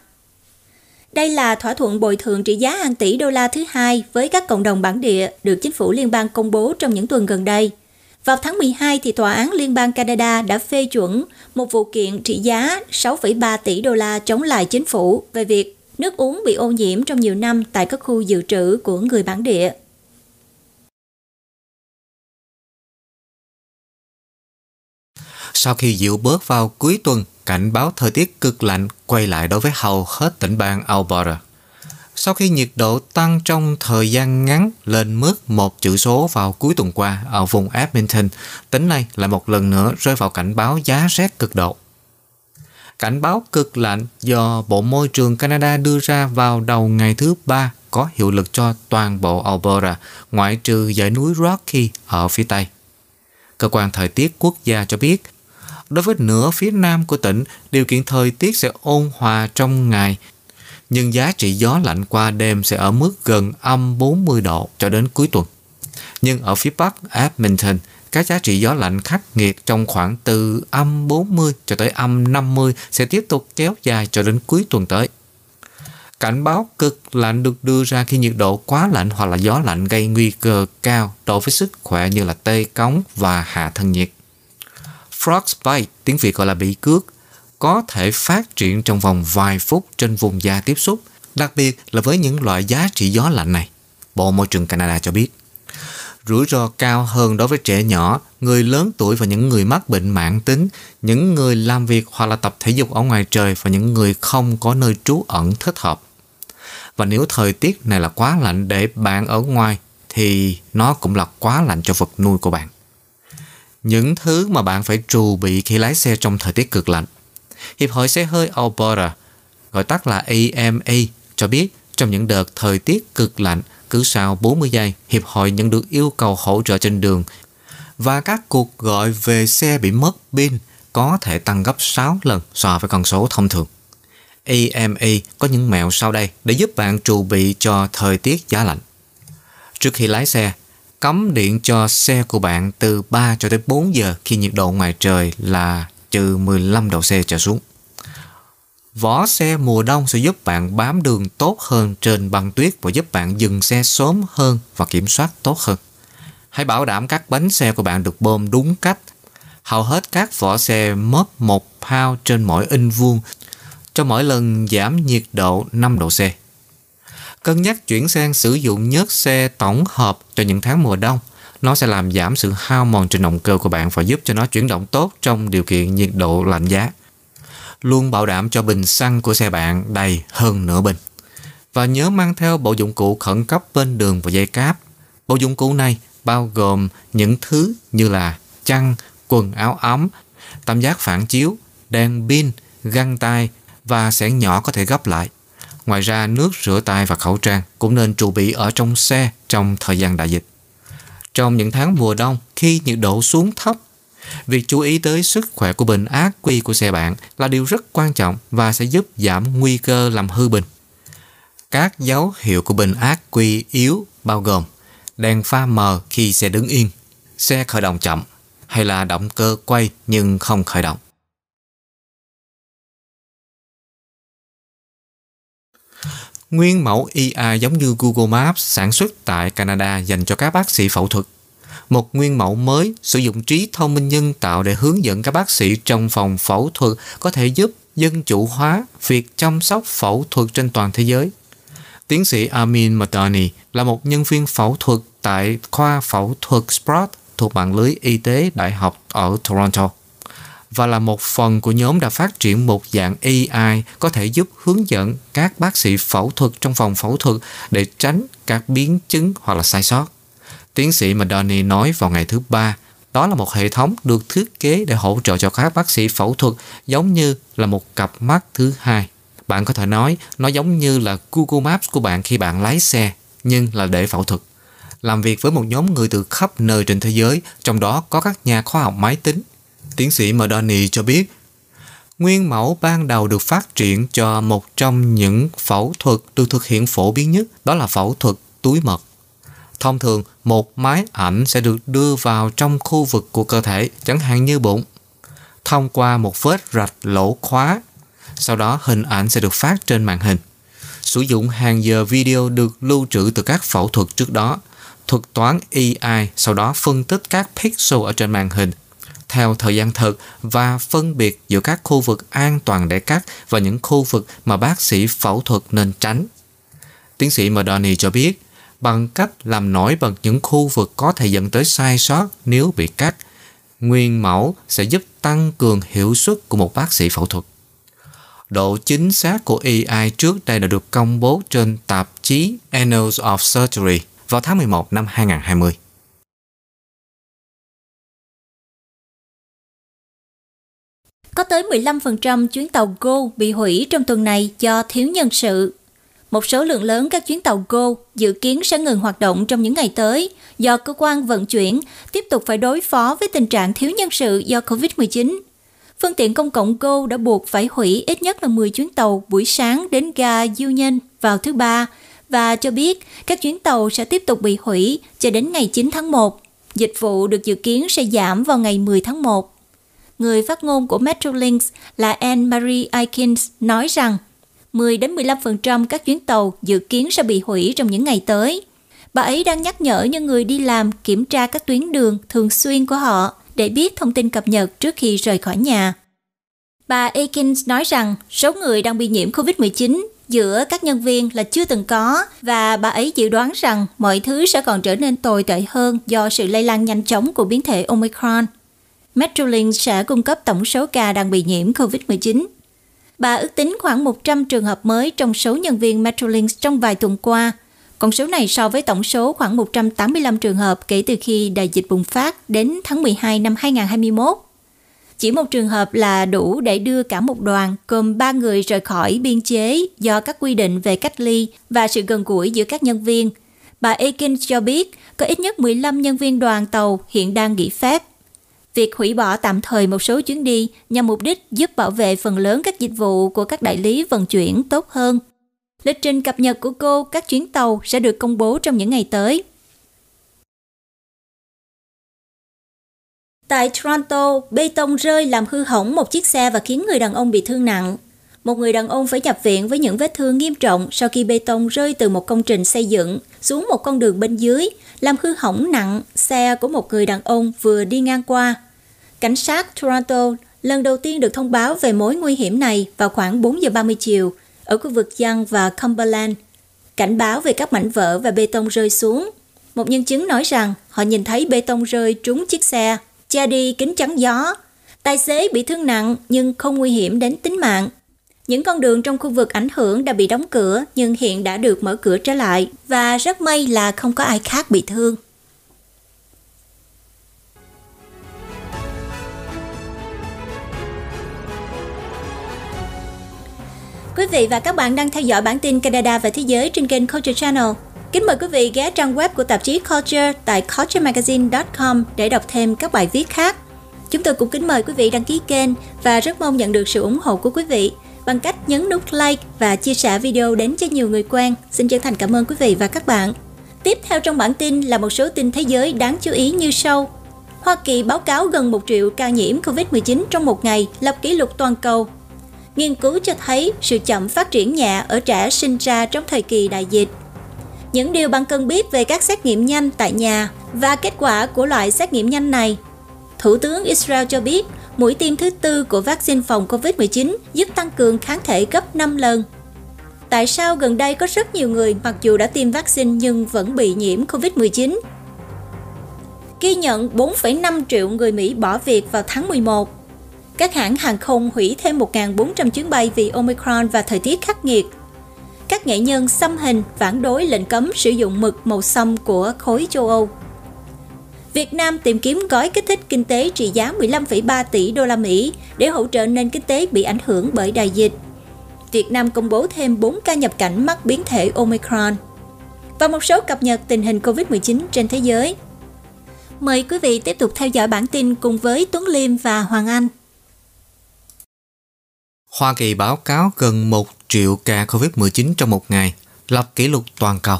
Đây là thỏa thuận bồi thường trị giá hàng tỷ đô la thứ hai với các cộng đồng bản địa được chính phủ liên bang công bố trong những tuần gần đây – vào tháng 12 thì Tòa án Liên bang Canada đã phê chuẩn một vụ kiện trị giá 6,3 tỷ đô la chống lại chính phủ về việc nước uống bị ô nhiễm trong nhiều năm tại các khu dự trữ của người bản địa. Sau khi dịu bớt vào cuối tuần, cảnh báo thời tiết cực lạnh quay lại đối với hầu hết tỉnh bang Alberta. Sau khi nhiệt độ tăng trong thời gian ngắn lên mức một chữ số vào cuối tuần qua ở vùng Edmonton, tỉnh này lại một lần nữa rơi vào cảnh báo giá rét cực độ. Cảnh báo cực lạnh do Bộ Môi trường Canada đưa ra vào đầu ngày thứ ba có hiệu lực cho toàn bộ Alberta, ngoại trừ dãy núi Rocky ở phía Tây. Cơ quan thời tiết quốc gia cho biết, đối với nửa phía nam của tỉnh, điều kiện thời tiết sẽ ôn hòa trong ngày nhưng giá trị gió lạnh qua đêm sẽ ở mức gần âm 40 độ cho đến cuối tuần. Nhưng ở phía bắc Edmonton, các giá trị gió lạnh khắc nghiệt trong khoảng từ âm 40 cho tới âm 50 sẽ tiếp tục kéo dài cho đến cuối tuần tới. Cảnh báo cực lạnh được đưa ra khi nhiệt độ quá lạnh hoặc là gió lạnh gây nguy cơ cao đối với sức khỏe như là tê cống và hạ thân nhiệt. Frostbite, tiếng Việt gọi là bị cước, có thể phát triển trong vòng vài phút trên vùng da tiếp xúc, đặc biệt là với những loại giá trị gió lạnh này. Bộ Môi trường Canada cho biết. Rủi ro cao hơn đối với trẻ nhỏ, người lớn tuổi và những người mắc bệnh mãn tính, những người làm việc hoặc là tập thể dục ở ngoài trời và những người không có nơi trú ẩn thích hợp. Và nếu thời tiết này là quá lạnh để bạn ở ngoài thì nó cũng là quá lạnh cho vật nuôi của bạn. Những thứ mà bạn phải trù bị khi lái xe trong thời tiết cực lạnh Hiệp hội xe hơi Alberta, gọi tắt là AMA, cho biết trong những đợt thời tiết cực lạnh, cứ sau 40 giây, Hiệp hội nhận được yêu cầu hỗ trợ trên đường và các cuộc gọi về xe bị mất pin có thể tăng gấp 6 lần so với con số thông thường. AMA có những mẹo sau đây để giúp bạn trù bị cho thời tiết giá lạnh. Trước khi lái xe, cấm điện cho xe của bạn từ 3 cho tới 4 giờ khi nhiệt độ ngoài trời là trừ 15 độ C trở xuống. Vỏ xe mùa đông sẽ giúp bạn bám đường tốt hơn trên băng tuyết và giúp bạn dừng xe sớm hơn và kiểm soát tốt hơn. Hãy bảo đảm các bánh xe của bạn được bơm đúng cách. Hầu hết các vỏ xe mất một pound trên mỗi inch vuông cho mỗi lần giảm nhiệt độ 5 độ C. Cân nhắc chuyển sang sử dụng nhớt xe tổng hợp cho những tháng mùa đông. Nó sẽ làm giảm sự hao mòn trên động cơ của bạn và giúp cho nó chuyển động tốt trong điều kiện nhiệt độ lạnh giá. Luôn bảo đảm cho bình xăng của xe bạn đầy hơn nửa bình. Và nhớ mang theo bộ dụng cụ khẩn cấp bên đường và dây cáp. Bộ dụng cụ này bao gồm những thứ như là chăn, quần áo ấm, tam giác phản chiếu, đèn pin, găng tay và xẻng nhỏ có thể gấp lại. Ngoài ra, nước rửa tay và khẩu trang cũng nên trụ bị ở trong xe trong thời gian đại dịch. Trong những tháng mùa đông, khi nhiệt độ xuống thấp, việc chú ý tới sức khỏe của bình ác quy của xe bạn là điều rất quan trọng và sẽ giúp giảm nguy cơ làm hư bình. Các dấu hiệu của bình ác quy yếu bao gồm đèn pha mờ khi xe đứng yên, xe khởi động chậm hay là động cơ quay nhưng không khởi động. Nguyên mẫu IA giống như Google Maps sản xuất tại Canada dành cho các bác sĩ phẫu thuật. Một nguyên mẫu mới sử dụng trí thông minh nhân tạo để hướng dẫn các bác sĩ trong phòng phẫu thuật có thể giúp dân chủ hóa việc chăm sóc phẫu thuật trên toàn thế giới. Tiến sĩ Amin Madani là một nhân viên phẫu thuật tại khoa phẫu thuật Sprott thuộc mạng lưới y tế đại học ở Toronto và là một phần của nhóm đã phát triển một dạng AI có thể giúp hướng dẫn các bác sĩ phẫu thuật trong phòng phẫu thuật để tránh các biến chứng hoặc là sai sót. Tiến sĩ Madoni nói vào ngày thứ ba, đó là một hệ thống được thiết kế để hỗ trợ cho các bác sĩ phẫu thuật giống như là một cặp mắt thứ hai. Bạn có thể nói nó giống như là Google Maps của bạn khi bạn lái xe, nhưng là để phẫu thuật. Làm việc với một nhóm người từ khắp nơi trên thế giới, trong đó có các nhà khoa học máy tính, Tiến sĩ Madoni cho biết, nguyên mẫu ban đầu được phát triển cho một trong những phẫu thuật được thực hiện phổ biến nhất, đó là phẫu thuật túi mật. Thông thường, một máy ảnh sẽ được đưa vào trong khu vực của cơ thể, chẳng hạn như bụng, thông qua một vết rạch lỗ khóa. Sau đó, hình ảnh sẽ được phát trên màn hình. Sử dụng hàng giờ video được lưu trữ từ các phẫu thuật trước đó, thuật toán AI sau đó phân tích các pixel ở trên màn hình theo thời gian thực và phân biệt giữa các khu vực an toàn để cắt và những khu vực mà bác sĩ phẫu thuật nên tránh. Tiến sĩ Madoni cho biết, bằng cách làm nổi bật những khu vực có thể dẫn tới sai sót nếu bị cắt, nguyên mẫu sẽ giúp tăng cường hiệu suất của một bác sĩ phẫu thuật. Độ chính xác của AI trước đây đã được công bố trên tạp chí Annals of Surgery vào tháng 11 năm 2020. Có tới 15% chuyến tàu Go bị hủy trong tuần này do thiếu nhân sự. Một số lượng lớn các chuyến tàu Go dự kiến sẽ ngừng hoạt động trong những ngày tới do cơ quan vận chuyển tiếp tục phải đối phó với tình trạng thiếu nhân sự do COVID-19. Phương tiện công cộng Go đã buộc phải hủy ít nhất là 10 chuyến tàu buổi sáng đến ga Union vào thứ Ba và cho biết các chuyến tàu sẽ tiếp tục bị hủy cho đến ngày 9 tháng 1. Dịch vụ được dự kiến sẽ giảm vào ngày 10 tháng 1 người phát ngôn của Metrolinx là Anne-Marie Aikins nói rằng 10 đến 15% các chuyến tàu dự kiến sẽ bị hủy trong những ngày tới. Bà ấy đang nhắc nhở những người đi làm kiểm tra các tuyến đường thường xuyên của họ để biết thông tin cập nhật trước khi rời khỏi nhà. Bà Aikins nói rằng, số người đang bị nhiễm COVID-19 giữa các nhân viên là chưa từng có và bà ấy dự đoán rằng mọi thứ sẽ còn trở nên tồi tệ hơn do sự lây lan nhanh chóng của biến thể Omicron. Metrolink sẽ cung cấp tổng số ca đang bị nhiễm COVID-19. Bà ước tính khoảng 100 trường hợp mới trong số nhân viên Metrolink trong vài tuần qua. Con số này so với tổng số khoảng 185 trường hợp kể từ khi đại dịch bùng phát đến tháng 12 năm 2021. Chỉ một trường hợp là đủ để đưa cả một đoàn gồm 3 người rời khỏi biên chế do các quy định về cách ly và sự gần gũi giữa các nhân viên. Bà Akin cho biết, có ít nhất 15 nhân viên đoàn tàu hiện đang nghỉ phép Việc hủy bỏ tạm thời một số chuyến đi nhằm mục đích giúp bảo vệ phần lớn các dịch vụ của các đại lý vận chuyển tốt hơn. Lịch trình cập nhật của cô các chuyến tàu sẽ được công bố trong những ngày tới. Tại Toronto, bê tông rơi làm hư hỏng một chiếc xe và khiến người đàn ông bị thương nặng. một người đàn ông phải nhập viện với những vết thương nghiêm trọng sau khi bê tông rơi từ một công trình xây dựng xuống một con đường bên dưới, làm hư hỏng nặng xe của một người đàn ông vừa đi ngang qua. Cảnh sát Toronto lần đầu tiên được thông báo về mối nguy hiểm này vào khoảng 4 giờ 30 chiều ở khu vực Young và Cumberland, cảnh báo về các mảnh vỡ và bê tông rơi xuống. Một nhân chứng nói rằng họ nhìn thấy bê tông rơi trúng chiếc xe, che đi kính chắn gió. Tài xế bị thương nặng nhưng không nguy hiểm đến tính mạng. Những con đường trong khu vực ảnh hưởng đã bị đóng cửa, nhưng hiện đã được mở cửa trở lại, và rất may là không có ai khác bị thương. Quý vị và các bạn đang theo dõi bản tin Canada và Thế giới trên kênh Culture Channel. Kính mời quý vị ghé trang web của tạp chí Culture tại culturemagazine.com để đọc thêm các bài viết khác. Chúng tôi cũng kính mời quý vị đăng ký kênh và rất mong nhận được sự ủng hộ của quý vị bằng cách nhấn nút like và chia sẻ video đến cho nhiều người quen. Xin chân thành cảm ơn quý vị và các bạn. Tiếp theo trong bản tin là một số tin thế giới đáng chú ý như sau. Hoa Kỳ báo cáo gần 1 triệu ca nhiễm COVID-19 trong một ngày, lập kỷ lục toàn cầu. Nghiên cứu cho thấy sự chậm phát triển nhẹ ở trẻ sinh ra trong thời kỳ đại dịch. Những điều bạn cần biết về các xét nghiệm nhanh tại nhà và kết quả của loại xét nghiệm nhanh này. Thủ tướng Israel cho biết mũi tiêm thứ tư của vaccine phòng COVID-19 giúp tăng cường kháng thể gấp 5 lần. Tại sao gần đây có rất nhiều người mặc dù đã tiêm vaccine nhưng vẫn bị nhiễm COVID-19? Ghi nhận 4,5 triệu người Mỹ bỏ việc vào tháng 11. Các hãng hàng không hủy thêm 1.400 chuyến bay vì Omicron và thời tiết khắc nghiệt. Các nghệ nhân xăm hình phản đối lệnh cấm sử dụng mực màu xanh của khối châu Âu. Việt Nam tìm kiếm gói kích thích kinh tế trị giá 15,3 tỷ đô la Mỹ để hỗ trợ nền kinh tế bị ảnh hưởng bởi đại dịch. Việt Nam công bố thêm 4 ca nhập cảnh mắc biến thể Omicron. Và một số cập nhật tình hình COVID-19 trên thế giới. Mời quý vị tiếp tục theo dõi bản tin cùng với Tuấn Liêm và Hoàng Anh. Hoa Kỳ báo cáo gần 1 triệu ca COVID-19 trong một ngày, lập kỷ lục toàn cầu.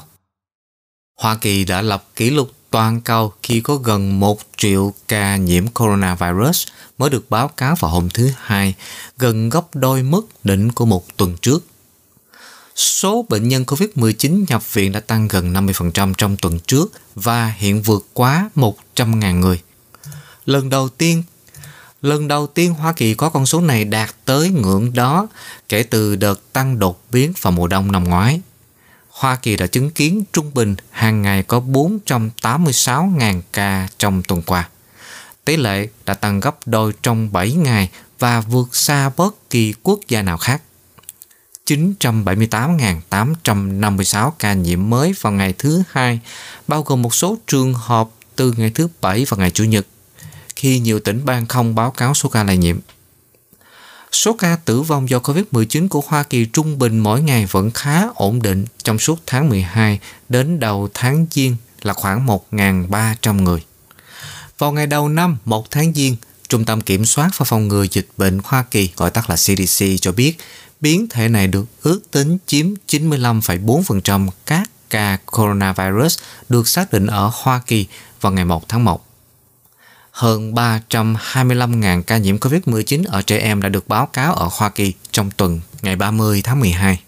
Hoa Kỳ đã lập kỷ lục toàn cầu khi có gần 1 triệu ca nhiễm coronavirus mới được báo cáo vào hôm thứ Hai, gần gấp đôi mức đỉnh của một tuần trước. Số bệnh nhân COVID-19 nhập viện đã tăng gần 50% trong tuần trước và hiện vượt quá 100.000 người. Lần đầu tiên Lần đầu tiên Hoa Kỳ có con số này đạt tới ngưỡng đó kể từ đợt tăng đột biến vào mùa đông năm ngoái. Hoa Kỳ đã chứng kiến trung bình hàng ngày có 486.000 ca trong tuần qua. Tỷ lệ đã tăng gấp đôi trong 7 ngày và vượt xa bất kỳ quốc gia nào khác. 978.856 ca nhiễm mới vào ngày thứ hai, bao gồm một số trường hợp từ ngày thứ Bảy và ngày Chủ nhật, khi nhiều tỉnh bang không báo cáo số ca lây nhiễm. Số ca tử vong do COVID-19 của Hoa Kỳ trung bình mỗi ngày vẫn khá ổn định trong suốt tháng 12 đến đầu tháng Giêng là khoảng 1.300 người. Vào ngày đầu năm 1 tháng Giêng, Trung tâm Kiểm soát và Phòng ngừa Dịch bệnh Hoa Kỳ, gọi tắt là CDC, cho biết biến thể này được ước tính chiếm 95,4% các ca coronavirus được xác định ở Hoa Kỳ vào ngày 1 tháng 1 hơn 325.000 ca nhiễm COVID-19 ở trẻ em đã được báo cáo ở Hoa Kỳ trong tuần ngày 30 tháng 12.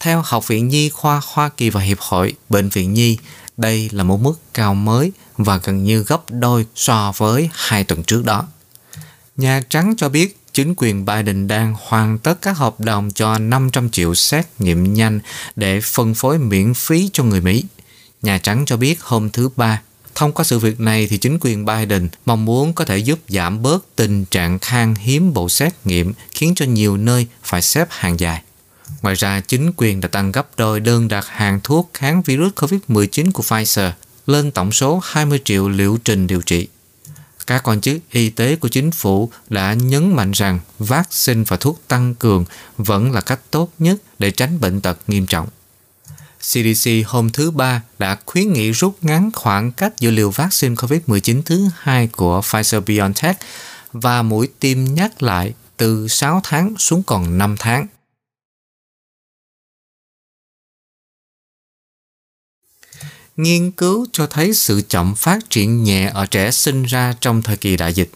Theo Học viện Nhi khoa Hoa Kỳ và Hiệp hội Bệnh viện Nhi, đây là một mức cao mới và gần như gấp đôi so với hai tuần trước đó. Nhà Trắng cho biết chính quyền Biden đang hoàn tất các hợp đồng cho 500 triệu xét nghiệm nhanh để phân phối miễn phí cho người Mỹ. Nhà Trắng cho biết hôm thứ Ba Thông qua sự việc này thì chính quyền Biden mong muốn có thể giúp giảm bớt tình trạng khan hiếm bộ xét nghiệm khiến cho nhiều nơi phải xếp hàng dài. Ngoài ra, chính quyền đã tăng gấp đôi đơn đặt hàng thuốc kháng virus COVID-19 của Pfizer lên tổng số 20 triệu liệu trình điều trị. Các quan chức y tế của chính phủ đã nhấn mạnh rằng vaccine và thuốc tăng cường vẫn là cách tốt nhất để tránh bệnh tật nghiêm trọng. CDC hôm thứ Ba đã khuyến nghị rút ngắn khoảng cách giữa liều vaccine COVID-19 thứ hai của Pfizer-BioNTech và mũi tiêm nhắc lại từ 6 tháng xuống còn 5 tháng. Nghiên cứu cho thấy sự chậm phát triển nhẹ ở trẻ sinh ra trong thời kỳ đại dịch.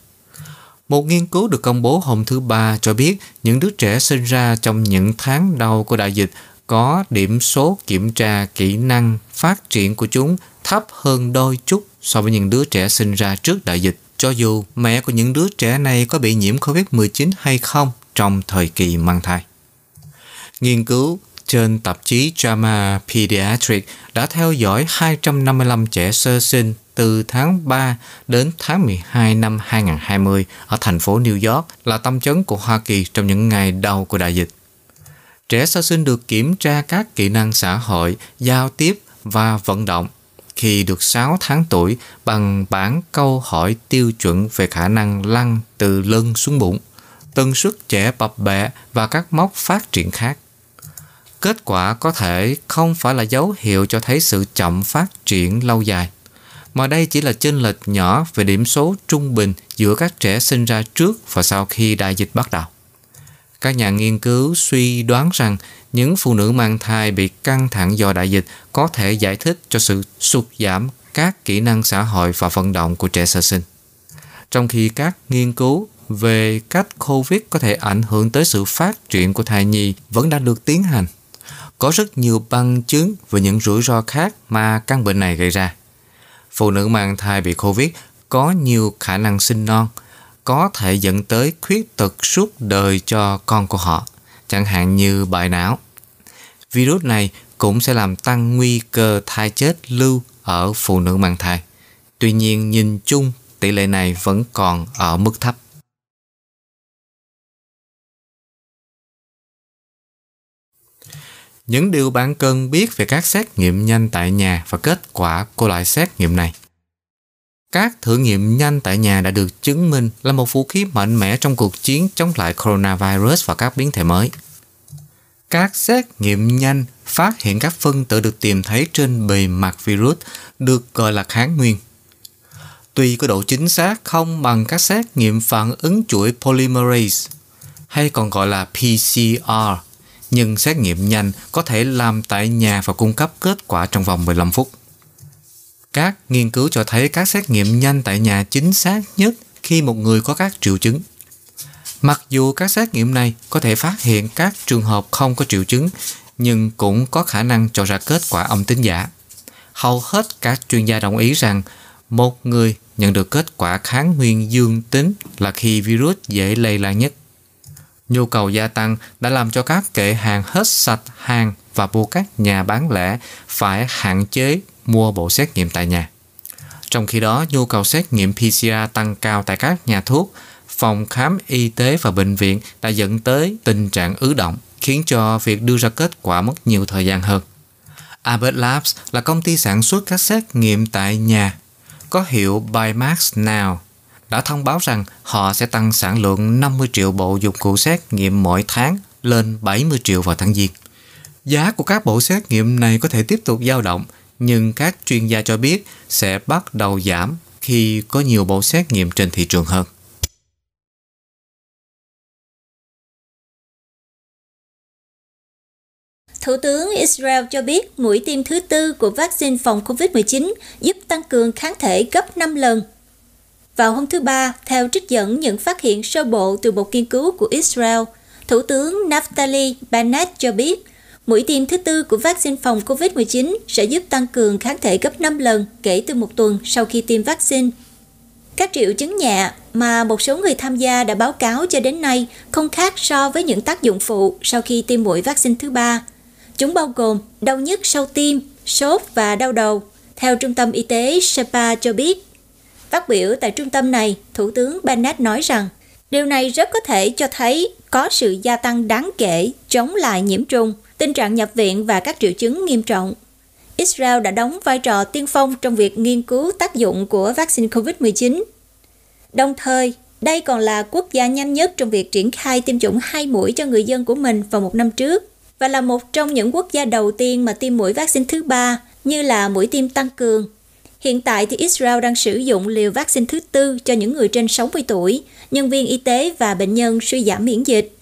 Một nghiên cứu được công bố hôm thứ Ba cho biết những đứa trẻ sinh ra trong những tháng đầu của đại dịch có điểm số kiểm tra kỹ năng phát triển của chúng thấp hơn đôi chút so với những đứa trẻ sinh ra trước đại dịch, cho dù mẹ của những đứa trẻ này có bị nhiễm COVID-19 hay không trong thời kỳ mang thai. Nghiên cứu trên tạp chí JAMA Pediatric đã theo dõi 255 trẻ sơ sinh từ tháng 3 đến tháng 12 năm 2020 ở thành phố New York là tâm chấn của Hoa Kỳ trong những ngày đầu của đại dịch. Trẻ sơ sinh được kiểm tra các kỹ năng xã hội, giao tiếp và vận động khi được 6 tháng tuổi bằng bản câu hỏi tiêu chuẩn về khả năng lăn từ lưng xuống bụng, tần suất trẻ bập bẹ và các mốc phát triển khác. Kết quả có thể không phải là dấu hiệu cho thấy sự chậm phát triển lâu dài, mà đây chỉ là chênh lệch nhỏ về điểm số trung bình giữa các trẻ sinh ra trước và sau khi đại dịch bắt đầu. Các nhà nghiên cứu suy đoán rằng những phụ nữ mang thai bị căng thẳng do đại dịch có thể giải thích cho sự sụt giảm các kỹ năng xã hội và vận động của trẻ sơ sinh. Trong khi các nghiên cứu về cách COVID có thể ảnh hưởng tới sự phát triển của thai nhi vẫn đang được tiến hành. Có rất nhiều bằng chứng về những rủi ro khác mà căn bệnh này gây ra. Phụ nữ mang thai bị COVID có nhiều khả năng sinh non, có thể dẫn tới khuyết tật suốt đời cho con của họ, chẳng hạn như bại não. Virus này cũng sẽ làm tăng nguy cơ thai chết lưu ở phụ nữ mang thai. Tuy nhiên, nhìn chung, tỷ lệ này vẫn còn ở mức thấp. Những điều bạn cần biết về các xét nghiệm nhanh tại nhà và kết quả của loại xét nghiệm này. Các thử nghiệm nhanh tại nhà đã được chứng minh là một vũ khí mạnh mẽ trong cuộc chiến chống lại coronavirus và các biến thể mới. Các xét nghiệm nhanh phát hiện các phân tử được tìm thấy trên bề mặt virus được gọi là kháng nguyên. Tuy có độ chính xác không bằng các xét nghiệm phản ứng chuỗi polymerase hay còn gọi là PCR, nhưng xét nghiệm nhanh có thể làm tại nhà và cung cấp kết quả trong vòng 15 phút. Các nghiên cứu cho thấy các xét nghiệm nhanh tại nhà chính xác nhất khi một người có các triệu chứng. Mặc dù các xét nghiệm này có thể phát hiện các trường hợp không có triệu chứng, nhưng cũng có khả năng cho ra kết quả âm tính giả. Hầu hết các chuyên gia đồng ý rằng một người nhận được kết quả kháng nguyên dương tính là khi virus dễ lây lan nhất. Nhu cầu gia tăng đã làm cho các kệ hàng hết sạch hàng và buộc các nhà bán lẻ phải hạn chế mua bộ xét nghiệm tại nhà. Trong khi đó, nhu cầu xét nghiệm PCR tăng cao tại các nhà thuốc, phòng khám y tế và bệnh viện đã dẫn tới tình trạng ứ động, khiến cho việc đưa ra kết quả mất nhiều thời gian hơn. Abbott Labs là công ty sản xuất các xét nghiệm tại nhà, có hiệu Biomax Now, đã thông báo rằng họ sẽ tăng sản lượng 50 triệu bộ dụng cụ xét nghiệm mỗi tháng lên 70 triệu vào tháng Giêng. Giá của các bộ xét nghiệm này có thể tiếp tục dao động nhưng các chuyên gia cho biết sẽ bắt đầu giảm khi có nhiều bộ xét nghiệm trên thị trường hơn. Thủ tướng Israel cho biết mũi tiêm thứ tư của vaccine phòng COVID-19 giúp tăng cường kháng thể gấp 5 lần. Vào hôm thứ Ba, theo trích dẫn những phát hiện sơ bộ từ một nghiên cứu của Israel, Thủ tướng Naftali Bennett cho biết Mũi tiêm thứ tư của vaccine phòng COVID-19 sẽ giúp tăng cường kháng thể gấp 5 lần kể từ một tuần sau khi tiêm vaccine. Các triệu chứng nhẹ mà một số người tham gia đã báo cáo cho đến nay không khác so với những tác dụng phụ sau khi tiêm mũi vaccine thứ ba. Chúng bao gồm đau nhức sau tiêm, sốt và đau đầu, theo Trung tâm Y tế SEPA cho biết. Phát biểu tại trung tâm này, Thủ tướng Bennett nói rằng điều này rất có thể cho thấy có sự gia tăng đáng kể chống lại nhiễm trùng – tình trạng nhập viện và các triệu chứng nghiêm trọng. Israel đã đóng vai trò tiên phong trong việc nghiên cứu tác dụng của vaccine COVID-19. Đồng thời, đây còn là quốc gia nhanh nhất trong việc triển khai tiêm chủng hai mũi cho người dân của mình vào một năm trước và là một trong những quốc gia đầu tiên mà tiêm mũi vaccine thứ ba như là mũi tiêm tăng cường. Hiện tại thì Israel đang sử dụng liều vaccine thứ tư cho những người trên 60 tuổi, nhân viên y tế và bệnh nhân suy giảm miễn dịch.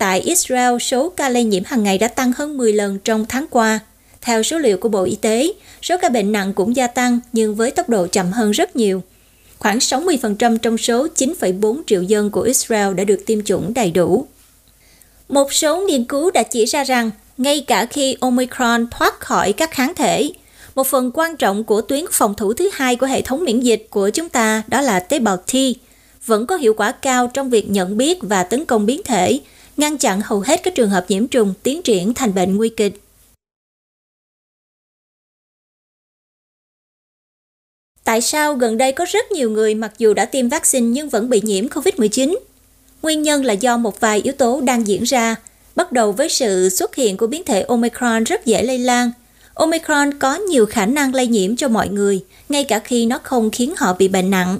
Tại Israel, số ca lây nhiễm hàng ngày đã tăng hơn 10 lần trong tháng qua. Theo số liệu của Bộ Y tế, số ca bệnh nặng cũng gia tăng nhưng với tốc độ chậm hơn rất nhiều. khoảng 60% trong số 9,4 triệu dân của Israel đã được tiêm chủng đầy đủ. Một số nghiên cứu đã chỉ ra rằng, ngay cả khi Omicron thoát khỏi các kháng thể, một phần quan trọng của tuyến phòng thủ thứ hai của hệ thống miễn dịch của chúng ta đó là tế bào T, vẫn có hiệu quả cao trong việc nhận biết và tấn công biến thể, ngăn chặn hầu hết các trường hợp nhiễm trùng tiến triển thành bệnh nguy kịch. Tại sao gần đây có rất nhiều người mặc dù đã tiêm vaccine nhưng vẫn bị nhiễm COVID-19? Nguyên nhân là do một vài yếu tố đang diễn ra, bắt đầu với sự xuất hiện của biến thể Omicron rất dễ lây lan. Omicron có nhiều khả năng lây nhiễm cho mọi người, ngay cả khi nó không khiến họ bị bệnh nặng.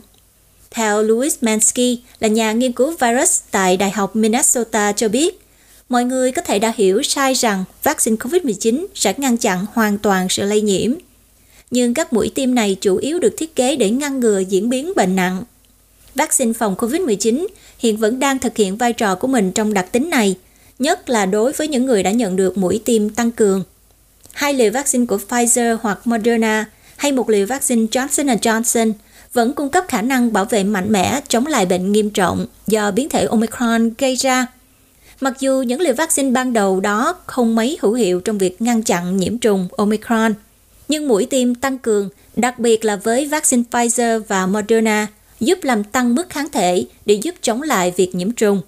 Theo Louis Mansky, là nhà nghiên cứu virus tại Đại học Minnesota cho biết, mọi người có thể đã hiểu sai rằng vaccine COVID-19 sẽ ngăn chặn hoàn toàn sự lây nhiễm. Nhưng các mũi tiêm này chủ yếu được thiết kế để ngăn ngừa diễn biến bệnh nặng. Vaccine phòng COVID-19 hiện vẫn đang thực hiện vai trò của mình trong đặc tính này, nhất là đối với những người đã nhận được mũi tiêm tăng cường. Hai liều vaccine của Pfizer hoặc Moderna hay một liều vaccine Johnson Johnson vẫn cung cấp khả năng bảo vệ mạnh mẽ chống lại bệnh nghiêm trọng do biến thể Omicron gây ra. Mặc dù những liều vaccine ban đầu đó không mấy hữu hiệu trong việc ngăn chặn nhiễm trùng Omicron, nhưng mũi tiêm tăng cường, đặc biệt là với vaccine Pfizer và Moderna, giúp làm tăng mức kháng thể để giúp chống lại việc nhiễm trùng.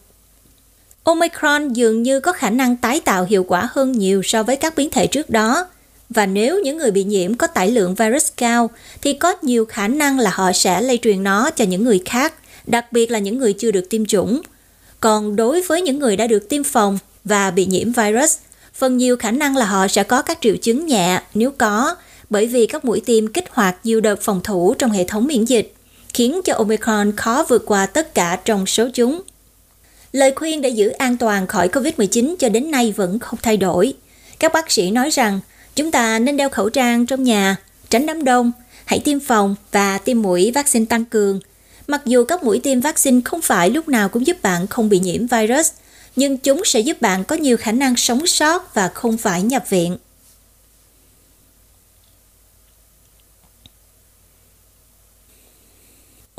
Omicron dường như có khả năng tái tạo hiệu quả hơn nhiều so với các biến thể trước đó. Và nếu những người bị nhiễm có tải lượng virus cao, thì có nhiều khả năng là họ sẽ lây truyền nó cho những người khác, đặc biệt là những người chưa được tiêm chủng. Còn đối với những người đã được tiêm phòng và bị nhiễm virus, phần nhiều khả năng là họ sẽ có các triệu chứng nhẹ nếu có, bởi vì các mũi tiêm kích hoạt nhiều đợt phòng thủ trong hệ thống miễn dịch, khiến cho Omicron khó vượt qua tất cả trong số chúng. Lời khuyên để giữ an toàn khỏi COVID-19 cho đến nay vẫn không thay đổi. Các bác sĩ nói rằng chúng ta nên đeo khẩu trang trong nhà, tránh đám đông, hãy tiêm phòng và tiêm mũi vaccine tăng cường. Mặc dù các mũi tiêm vaccine không phải lúc nào cũng giúp bạn không bị nhiễm virus, nhưng chúng sẽ giúp bạn có nhiều khả năng sống sót và không phải nhập viện.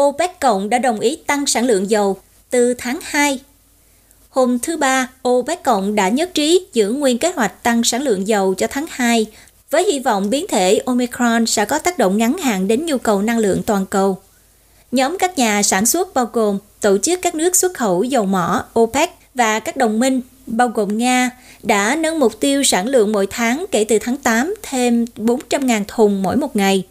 OPEC Cộng đã đồng ý tăng sản lượng dầu từ tháng 2. Hôm thứ Ba, OPEC Cộng đã nhất trí giữ nguyên kế hoạch tăng sản lượng dầu cho tháng 2 với hy vọng biến thể Omicron sẽ có tác động ngắn hạn đến nhu cầu năng lượng toàn cầu. Nhóm các nhà sản xuất bao gồm tổ chức các nước xuất khẩu dầu mỏ OPEC và các đồng minh bao gồm Nga đã nâng mục tiêu sản lượng mỗi tháng kể từ tháng 8 thêm 400.000 thùng mỗi một ngày.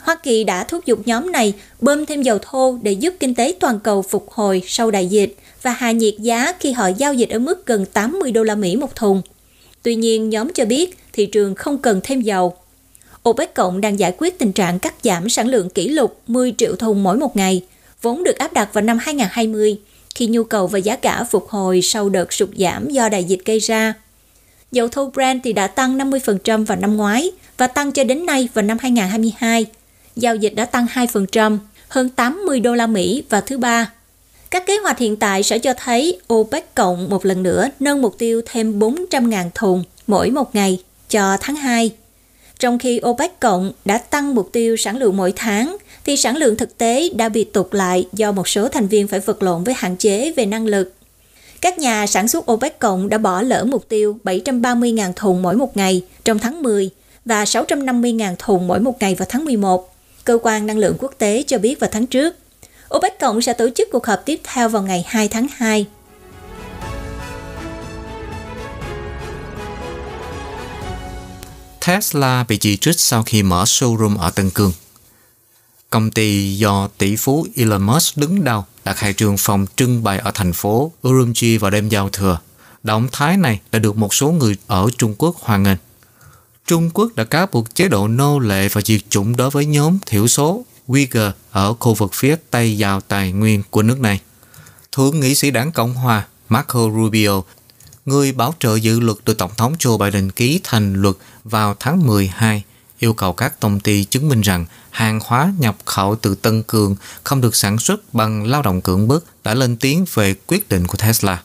Hoa Kỳ đã thúc giục nhóm này bơm thêm dầu thô để giúp kinh tế toàn cầu phục hồi sau đại dịch và hạ nhiệt giá khi họ giao dịch ở mức gần 80 đô la Mỹ một thùng. Tuy nhiên, nhóm cho biết thị trường không cần thêm dầu. OPEC cộng đang giải quyết tình trạng cắt giảm sản lượng kỷ lục 10 triệu thùng mỗi một ngày, vốn được áp đặt vào năm 2020 khi nhu cầu và giá cả phục hồi sau đợt sụt giảm do đại dịch gây ra. Dầu thô Brent thì đã tăng 50% vào năm ngoái và tăng cho đến nay vào năm 2022 giao dịch đã tăng 2%, hơn 80 đô la Mỹ vào thứ ba. Các kế hoạch hiện tại sẽ cho thấy OPEC cộng một lần nữa nâng mục tiêu thêm 400.000 thùng mỗi một ngày cho tháng 2. Trong khi OPEC cộng đã tăng mục tiêu sản lượng mỗi tháng, thì sản lượng thực tế đã bị tụt lại do một số thành viên phải vật lộn với hạn chế về năng lực. Các nhà sản xuất OPEC cộng đã bỏ lỡ mục tiêu 730.000 thùng mỗi một ngày trong tháng 10 và 650.000 thùng mỗi một ngày vào tháng 11. Cơ quan Năng lượng Quốc tế cho biết vào tháng trước, OPEC Cộng sẽ tổ chức cuộc họp tiếp theo vào ngày 2 tháng 2. Tesla bị chỉ trích sau khi mở showroom ở Tân Cương. Công ty do tỷ phú Elon Musk đứng đầu đã khai trương phòng trưng bày ở thành phố Urumqi vào đêm giao thừa. Động thái này đã được một số người ở Trung Quốc hoan nghênh. Trung Quốc đã cáo buộc chế độ nô lệ và diệt chủng đối với nhóm thiểu số Uyghur ở khu vực phía Tây giàu tài nguyên của nước này. Thượng nghị sĩ đảng Cộng Hòa Marco Rubio, người bảo trợ dự luật được Tổng thống Joe Biden ký thành luật vào tháng 12, yêu cầu các công ty chứng minh rằng hàng hóa nhập khẩu từ Tân Cường không được sản xuất bằng lao động cưỡng bức đã lên tiếng về quyết định của Tesla.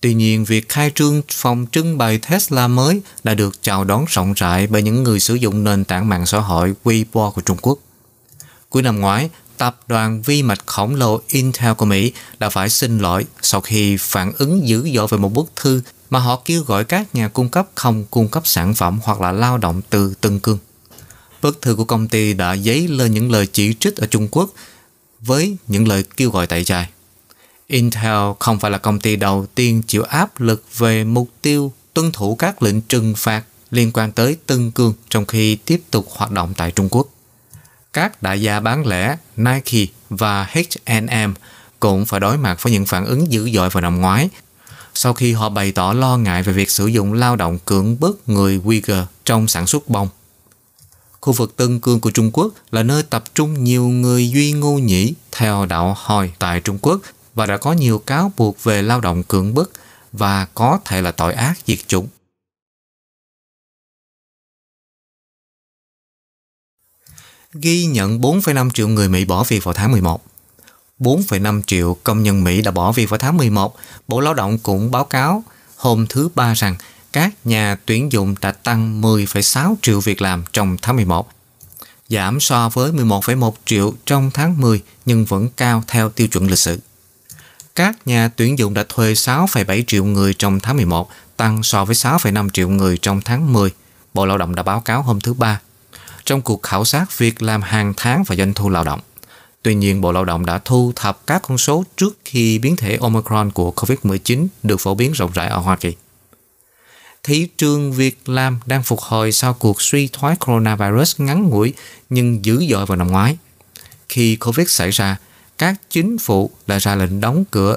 Tuy nhiên, việc khai trương phòng trưng bày Tesla mới đã được chào đón rộng rãi bởi những người sử dụng nền tảng mạng xã hội Weibo của Trung Quốc. Cuối năm ngoái, tập đoàn vi mạch khổng lồ Intel của Mỹ đã phải xin lỗi sau khi phản ứng dữ dội về một bức thư mà họ kêu gọi các nhà cung cấp không cung cấp sản phẩm hoặc là lao động từ Tân Cương. Bức thư của công ty đã dấy lên những lời chỉ trích ở Trung Quốc với những lời kêu gọi tẩy chay. Intel không phải là công ty đầu tiên chịu áp lực về mục tiêu tuân thủ các lệnh trừng phạt liên quan tới Tân Cương trong khi tiếp tục hoạt động tại Trung Quốc. Các đại gia bán lẻ Nike và H&M cũng phải đối mặt với những phản ứng dữ dội vào năm ngoái sau khi họ bày tỏ lo ngại về việc sử dụng lao động cưỡng bức người Uyghur trong sản xuất bông. Khu vực Tân Cương của Trung Quốc là nơi tập trung nhiều người Duy Ngô Nhĩ theo đạo Hồi tại Trung Quốc và đã có nhiều cáo buộc về lao động cưỡng bức và có thể là tội ác diệt chủng. Ghi nhận 4,5 triệu người Mỹ bỏ việc vào tháng 11. 4,5 triệu công nhân Mỹ đã bỏ việc vào tháng 11. Bộ Lao động cũng báo cáo hôm thứ Ba rằng các nhà tuyển dụng đã tăng 10,6 triệu việc làm trong tháng 11, giảm so với 11,1 triệu trong tháng 10 nhưng vẫn cao theo tiêu chuẩn lịch sử. Các nhà tuyển dụng đã thuê 6,7 triệu người trong tháng 11, tăng so với 6,5 triệu người trong tháng 10, Bộ Lao động đã báo cáo hôm thứ Ba. Trong cuộc khảo sát việc làm hàng tháng và doanh thu lao động. Tuy nhiên, Bộ Lao động đã thu thập các con số trước khi biến thể Omicron của COVID-19 được phổ biến rộng rãi ở Hoa Kỳ. Thị trường việc làm đang phục hồi sau cuộc suy thoái coronavirus ngắn ngủi nhưng dữ dội vào năm ngoái. Khi COVID xảy ra, các chính phủ đã ra lệnh đóng cửa.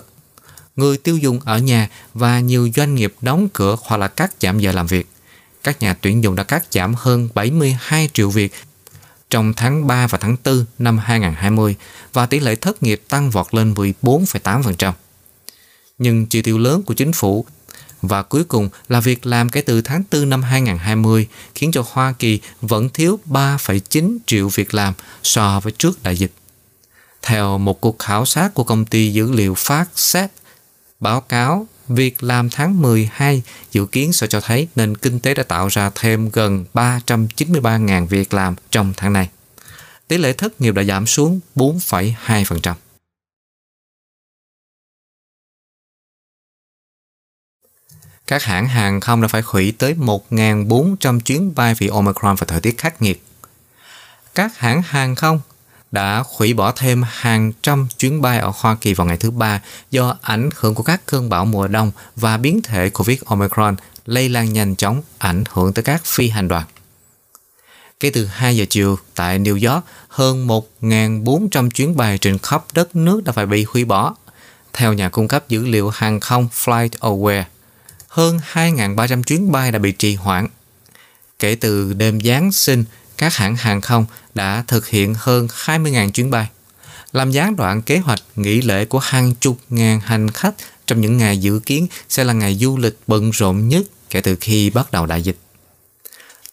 Người tiêu dùng ở nhà và nhiều doanh nghiệp đóng cửa hoặc là cắt giảm giờ làm việc. Các nhà tuyển dụng đã cắt giảm hơn 72 triệu việc trong tháng 3 và tháng 4 năm 2020 và tỷ lệ thất nghiệp tăng vọt lên 14,8%. Nhưng chi tiêu lớn của chính phủ và cuối cùng là việc làm kể từ tháng 4 năm 2020 khiến cho Hoa Kỳ vẫn thiếu 3,9 triệu việc làm so với trước đại dịch. Theo một cuộc khảo sát của công ty dữ liệu FactSet, báo cáo việc làm tháng 12 dự kiến sẽ cho thấy nền kinh tế đã tạo ra thêm gần 393.000 việc làm trong tháng này. Tỷ lệ thất nghiệp đã giảm xuống 4,2%. Các hãng hàng không đã phải hủy tới 1.400 chuyến bay vì Omicron và thời tiết khắc nghiệt. Các hãng hàng không đã hủy bỏ thêm hàng trăm chuyến bay ở Hoa Kỳ vào ngày thứ Ba do ảnh hưởng của các cơn bão mùa đông và biến thể COVID Omicron lây lan nhanh chóng ảnh hưởng tới các phi hành đoàn. Kể từ 2 giờ chiều tại New York, hơn 1.400 chuyến bay trên khắp đất nước đã phải bị hủy bỏ. Theo nhà cung cấp dữ liệu hàng không FlightAware, hơn 2.300 chuyến bay đã bị trì hoãn. Kể từ đêm Giáng sinh, các hãng hàng không đã thực hiện hơn 20.000 chuyến bay, làm gián đoạn kế hoạch nghỉ lễ của hàng chục ngàn hành khách trong những ngày dự kiến sẽ là ngày du lịch bận rộn nhất kể từ khi bắt đầu đại dịch.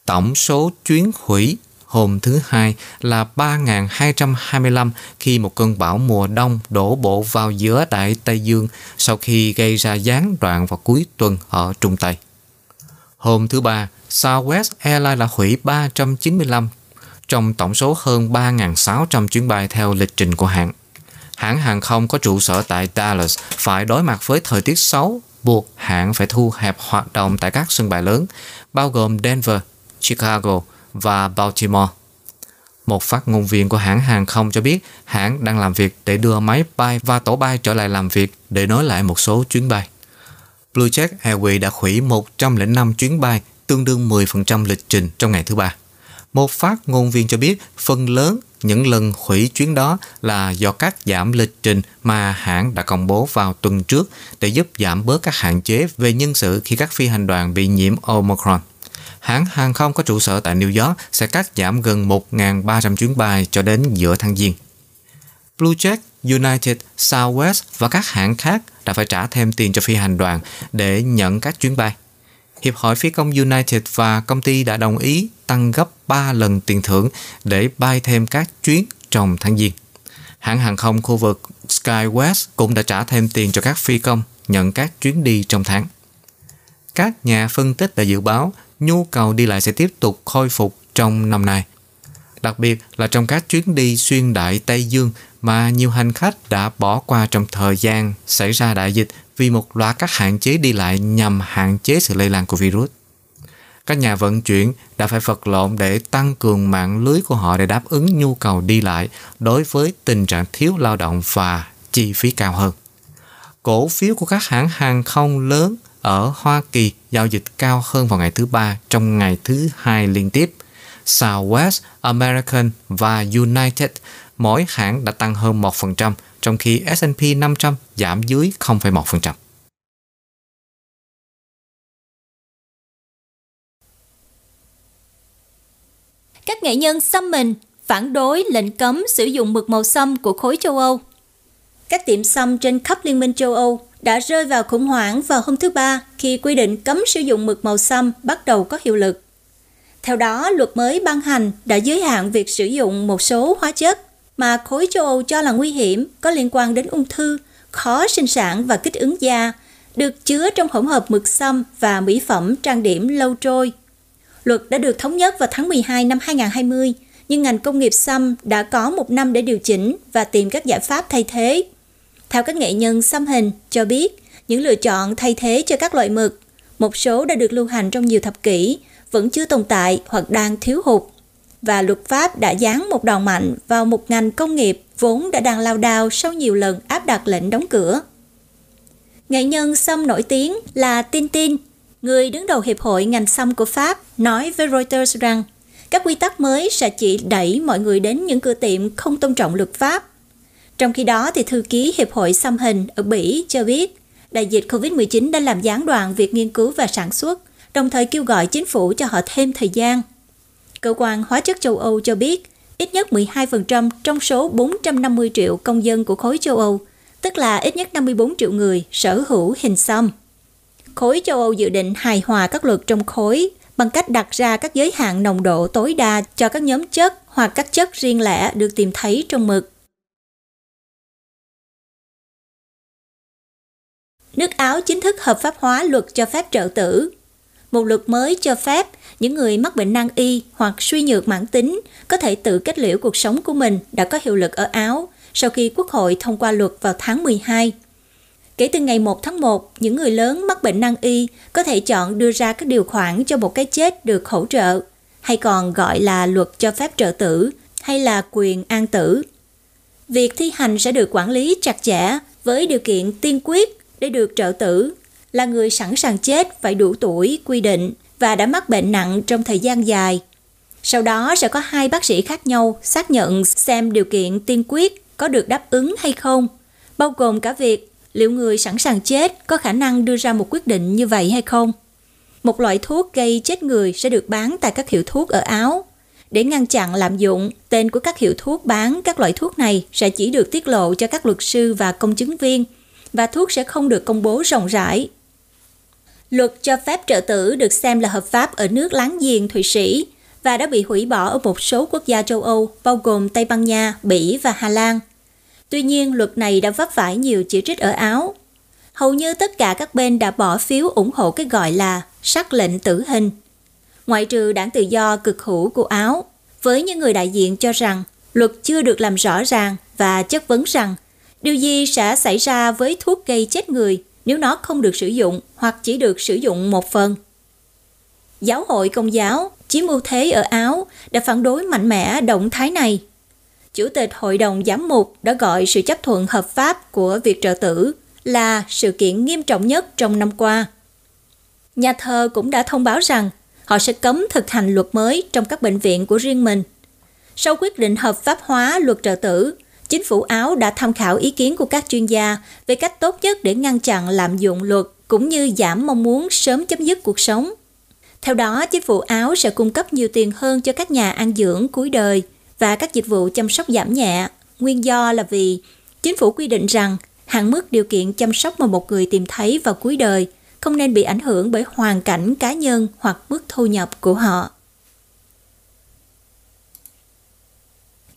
Tổng số chuyến hủy hôm thứ Hai là 3.225 khi một cơn bão mùa đông đổ bộ vào giữa Đại Tây Dương sau khi gây ra gián đoạn vào cuối tuần ở Trung Tây. Hôm thứ Ba, Southwest Airlines đã hủy 395 trong tổng số hơn 3.600 chuyến bay theo lịch trình của hãng. Hãng hàng không có trụ sở tại Dallas phải đối mặt với thời tiết xấu, buộc hãng phải thu hẹp hoạt động tại các sân bay lớn, bao gồm Denver, Chicago và Baltimore. Một phát ngôn viên của hãng hàng không cho biết hãng đang làm việc để đưa máy bay và tổ bay trở lại làm việc để nối lại một số chuyến bay. Blue BlueJet Airways đã hủy 105 chuyến bay, tương đương 10% lịch trình trong ngày thứ ba. Một phát ngôn viên cho biết phần lớn những lần hủy chuyến đó là do các giảm lịch trình mà hãng đã công bố vào tuần trước để giúp giảm bớt các hạn chế về nhân sự khi các phi hành đoàn bị nhiễm Omicron. Hãng hàng không có trụ sở tại New York sẽ cắt giảm gần 1.300 chuyến bay cho đến giữa tháng Giêng. BlueJet, United, Southwest và các hãng khác đã phải trả thêm tiền cho phi hành đoàn để nhận các chuyến bay. Hiệp hội Phi công United và công ty đã đồng ý tăng gấp 3 lần tiền thưởng để bay thêm các chuyến trong tháng Giêng. Hãng hàng không khu vực SkyWest cũng đã trả thêm tiền cho các phi công nhận các chuyến đi trong tháng. Các nhà phân tích đã dự báo nhu cầu đi lại sẽ tiếp tục khôi phục trong năm nay. đặc biệt là trong các chuyến đi xuyên đại Tây Dương mà nhiều hành khách đã bỏ qua trong thời gian xảy ra đại dịch vì một loạt các hạn chế đi lại nhằm hạn chế sự lây lan của virus. Các nhà vận chuyển đã phải vật lộn để tăng cường mạng lưới của họ để đáp ứng nhu cầu đi lại đối với tình trạng thiếu lao động và chi phí cao hơn. Cổ phiếu của các hãng hàng không lớn ở Hoa Kỳ giao dịch cao hơn vào ngày thứ ba trong ngày thứ hai liên tiếp. Southwest, American và United mỗi hãng đã tăng hơn 1%, trong khi S&P 500 giảm dưới 0,1%. Các nghệ nhân xăm mình phản đối lệnh cấm sử dụng mực màu xăm của khối châu Âu. Các tiệm xăm trên khắp Liên minh châu Âu đã rơi vào khủng hoảng vào hôm thứ Ba khi quy định cấm sử dụng mực màu xăm bắt đầu có hiệu lực. Theo đó, luật mới ban hành đã giới hạn việc sử dụng một số hóa chất mà khối châu Âu cho là nguy hiểm có liên quan đến ung thư, khó sinh sản và kích ứng da, được chứa trong hỗn hợp mực xăm và mỹ phẩm trang điểm lâu trôi. Luật đã được thống nhất vào tháng 12 năm 2020, nhưng ngành công nghiệp xăm đã có một năm để điều chỉnh và tìm các giải pháp thay thế. Theo các nghệ nhân xăm hình cho biết, những lựa chọn thay thế cho các loại mực, một số đã được lưu hành trong nhiều thập kỷ, vẫn chưa tồn tại hoặc đang thiếu hụt. Và luật pháp đã giáng một đòn mạnh vào một ngành công nghiệp vốn đã đang lao đao sau nhiều lần áp đặt lệnh đóng cửa. Nghệ nhân xăm nổi tiếng là Tintin, người đứng đầu Hiệp hội ngành xăm của Pháp, nói với Reuters rằng các quy tắc mới sẽ chỉ đẩy mọi người đến những cửa tiệm không tôn trọng luật pháp. Trong khi đó, thì thư ký Hiệp hội xăm hình ở Bỉ cho biết đại dịch COVID-19 đã làm gián đoạn việc nghiên cứu và sản xuất, đồng thời kêu gọi chính phủ cho họ thêm thời gian. Cơ quan hóa chất châu Âu cho biết ít nhất 12% trong số 450 triệu công dân của khối châu Âu, tức là ít nhất 54 triệu người sở hữu hình xăm. Khối châu Âu dự định hài hòa các luật trong khối bằng cách đặt ra các giới hạn nồng độ tối đa cho các nhóm chất hoặc các chất riêng lẻ được tìm thấy trong mực. Nước Áo chính thức hợp pháp hóa luật cho phép trợ tử. Một luật mới cho phép những người mắc bệnh nan y hoặc suy nhược mãn tính có thể tự kết liễu cuộc sống của mình đã có hiệu lực ở Áo sau khi Quốc hội thông qua luật vào tháng 12. Kể từ ngày 1 tháng 1, những người lớn mắc bệnh nan y có thể chọn đưa ra các điều khoản cho một cái chết được hỗ trợ, hay còn gọi là luật cho phép trợ tử, hay là quyền an tử. Việc thi hành sẽ được quản lý chặt chẽ với điều kiện tiên quyết để được trợ tử là người sẵn sàng chết phải đủ tuổi quy định và đã mắc bệnh nặng trong thời gian dài. Sau đó sẽ có hai bác sĩ khác nhau xác nhận xem điều kiện tiên quyết có được đáp ứng hay không, bao gồm cả việc liệu người sẵn sàng chết có khả năng đưa ra một quyết định như vậy hay không. Một loại thuốc gây chết người sẽ được bán tại các hiệu thuốc ở Áo. Để ngăn chặn lạm dụng, tên của các hiệu thuốc bán các loại thuốc này sẽ chỉ được tiết lộ cho các luật sư và công chứng viên – và thuốc sẽ không được công bố rộng rãi. Luật cho phép trợ tử được xem là hợp pháp ở nước láng giềng Thụy Sĩ và đã bị hủy bỏ ở một số quốc gia châu Âu bao gồm Tây Ban Nha, Bỉ và Hà Lan. Tuy nhiên, luật này đã vấp phải nhiều chỉ trích ở Áo. Hầu như tất cả các bên đã bỏ phiếu ủng hộ cái gọi là sắc lệnh tử hình. Ngoại trừ đảng tự do cực hữu của Áo, với những người đại diện cho rằng luật chưa được làm rõ ràng và chất vấn rằng Điều gì sẽ xảy ra với thuốc gây chết người nếu nó không được sử dụng hoặc chỉ được sử dụng một phần? Giáo hội Công giáo, chiếm ưu thế ở Áo, đã phản đối mạnh mẽ động thái này. Chủ tịch Hội đồng Giám mục đã gọi sự chấp thuận hợp pháp của việc trợ tử là sự kiện nghiêm trọng nhất trong năm qua. Nhà thờ cũng đã thông báo rằng họ sẽ cấm thực hành luật mới trong các bệnh viện của riêng mình. Sau quyết định hợp pháp hóa luật trợ tử, chính phủ Áo đã tham khảo ý kiến của các chuyên gia về cách tốt nhất để ngăn chặn lạm dụng luật cũng như giảm mong muốn sớm chấm dứt cuộc sống. Theo đó, chính phủ Áo sẽ cung cấp nhiều tiền hơn cho các nhà ăn dưỡng cuối đời và các dịch vụ chăm sóc giảm nhẹ. Nguyên do là vì chính phủ quy định rằng hạn mức điều kiện chăm sóc mà một người tìm thấy vào cuối đời không nên bị ảnh hưởng bởi hoàn cảnh cá nhân hoặc mức thu nhập của họ.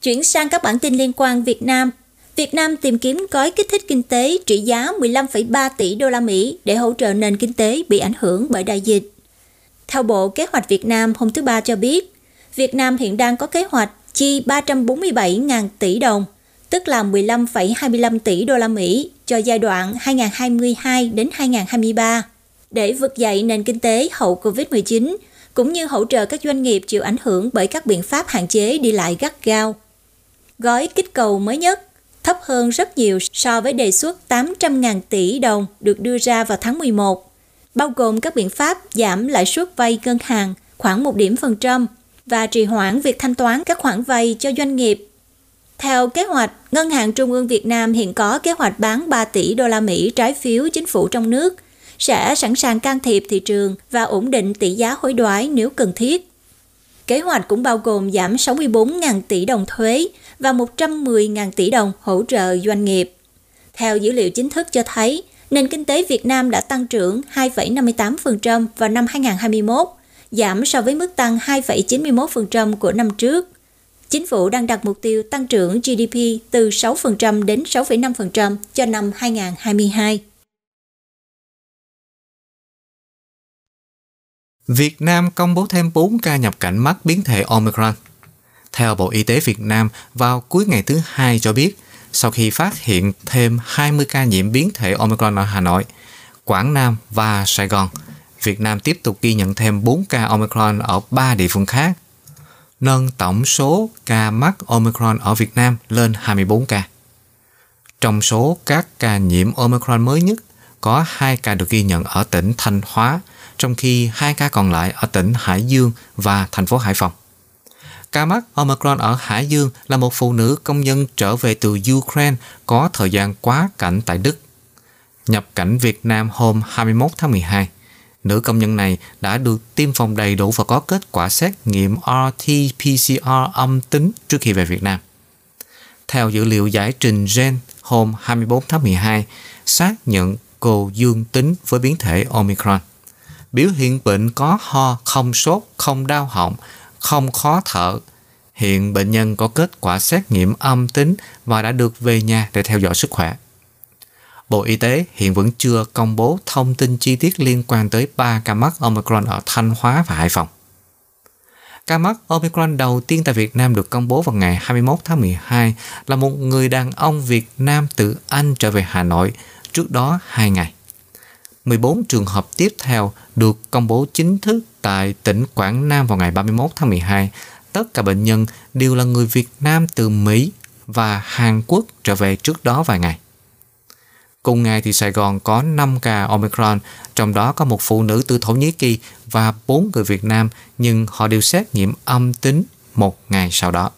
Chuyển sang các bản tin liên quan Việt Nam. Việt Nam tìm kiếm gói kích thích kinh tế trị giá 15,3 tỷ đô la Mỹ để hỗ trợ nền kinh tế bị ảnh hưởng bởi đại dịch. Theo Bộ Kế hoạch Việt Nam hôm thứ Ba cho biết, Việt Nam hiện đang có kế hoạch chi 347.000 tỷ đồng, tức là 15,25 tỷ đô la Mỹ cho giai đoạn 2022 đến 2023 để vực dậy nền kinh tế hậu Covid-19 cũng như hỗ trợ các doanh nghiệp chịu ảnh hưởng bởi các biện pháp hạn chế đi lại gắt gao. Gói kích cầu mới nhất thấp hơn rất nhiều so với đề xuất 800.000 tỷ đồng được đưa ra vào tháng 11, bao gồm các biện pháp giảm lãi suất vay ngân hàng khoảng 1 điểm phần trăm và trì hoãn việc thanh toán các khoản vay cho doanh nghiệp. Theo kế hoạch, Ngân hàng Trung ương Việt Nam hiện có kế hoạch bán 3 tỷ đô la Mỹ trái phiếu chính phủ trong nước, sẽ sẵn sàng can thiệp thị trường và ổn định tỷ giá hối đoái nếu cần thiết. Kế hoạch cũng bao gồm giảm 64.000 tỷ đồng thuế và 110.000 tỷ đồng hỗ trợ doanh nghiệp. Theo dữ liệu chính thức cho thấy, nền kinh tế Việt Nam đã tăng trưởng 2,58% vào năm 2021, giảm so với mức tăng 2,91% của năm trước. Chính phủ đang đặt mục tiêu tăng trưởng GDP từ 6% đến 6,5% cho năm 2022. Việt Nam công bố thêm 4 ca nhập cảnh mắc biến thể Omicron. Theo Bộ Y tế Việt Nam, vào cuối ngày thứ hai cho biết, sau khi phát hiện thêm 20 ca nhiễm biến thể Omicron ở Hà Nội, Quảng Nam và Sài Gòn, Việt Nam tiếp tục ghi nhận thêm 4 ca Omicron ở 3 địa phương khác, nâng tổng số ca mắc Omicron ở Việt Nam lên 24 ca. Trong số các ca nhiễm Omicron mới nhất, có 2 ca được ghi nhận ở tỉnh Thanh Hóa, trong khi 2 ca còn lại ở tỉnh Hải Dương và thành phố Hải Phòng. Ca mắc Omicron ở Hải Dương là một phụ nữ công nhân trở về từ Ukraine có thời gian quá cảnh tại Đức. Nhập cảnh Việt Nam hôm 21 tháng 12. Nữ công nhân này đã được tiêm phòng đầy đủ và có kết quả xét nghiệm RT-PCR âm tính trước khi về Việt Nam. Theo dữ liệu giải trình gen hôm 24 tháng 12, xác nhận cô dương tính với biến thể Omicron. Biểu hiện bệnh có ho, không sốt, không đau họng, không khó thở. Hiện bệnh nhân có kết quả xét nghiệm âm tính và đã được về nhà để theo dõi sức khỏe. Bộ Y tế hiện vẫn chưa công bố thông tin chi tiết liên quan tới 3 ca mắc Omicron ở Thanh Hóa và Hải Phòng. Ca mắc Omicron đầu tiên tại Việt Nam được công bố vào ngày 21 tháng 12 là một người đàn ông Việt Nam từ Anh trở về Hà Nội, trước đó 2 ngày. 14 trường hợp tiếp theo được công bố chính thức tại tỉnh Quảng Nam vào ngày 31 tháng 12. Tất cả bệnh nhân đều là người Việt Nam từ Mỹ và Hàn Quốc trở về trước đó vài ngày. Cùng ngày thì Sài Gòn có 5 ca Omicron, trong đó có một phụ nữ từ Thổ Nhĩ Kỳ và 4 người Việt Nam, nhưng họ đều xét nghiệm âm tính một ngày sau đó.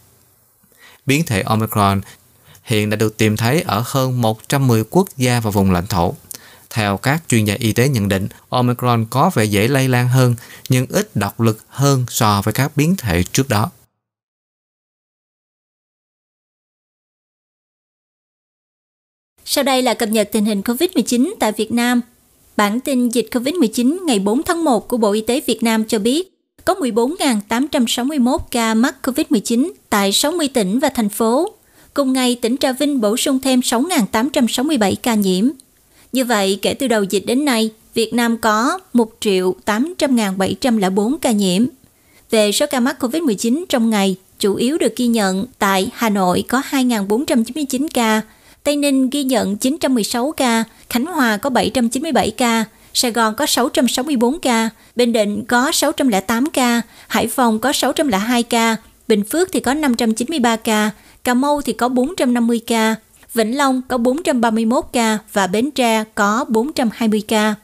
Biến thể Omicron hiện đã được tìm thấy ở hơn 110 quốc gia và vùng lãnh thổ. Theo các chuyên gia y tế nhận định, Omicron có vẻ dễ lây lan hơn nhưng ít độc lực hơn so với các biến thể trước đó. Sau đây là cập nhật tình hình COVID-19 tại Việt Nam. Bản tin dịch COVID-19 ngày 4 tháng 1 của Bộ Y tế Việt Nam cho biết có 14.861 ca mắc COVID-19 tại 60 tỉnh và thành phố. Cùng ngày, tỉnh Trà Vinh bổ sung thêm 6.867 ca nhiễm. Như vậy, kể từ đầu dịch đến nay, Việt Nam có 1 triệu 800.704 ca nhiễm. Về số ca mắc COVID-19 trong ngày, chủ yếu được ghi nhận tại Hà Nội có 2.499 ca, Tây Ninh ghi nhận 916 ca, Khánh Hòa có 797 ca, Sài Gòn có 664 ca, Bình Định có 608 ca, Hải Phòng có 602 ca, Bình Phước thì có 593 ca, Cà Mau thì có 450 ca, Vĩnh Long có 431 ca và Bến Tre có 420 ca.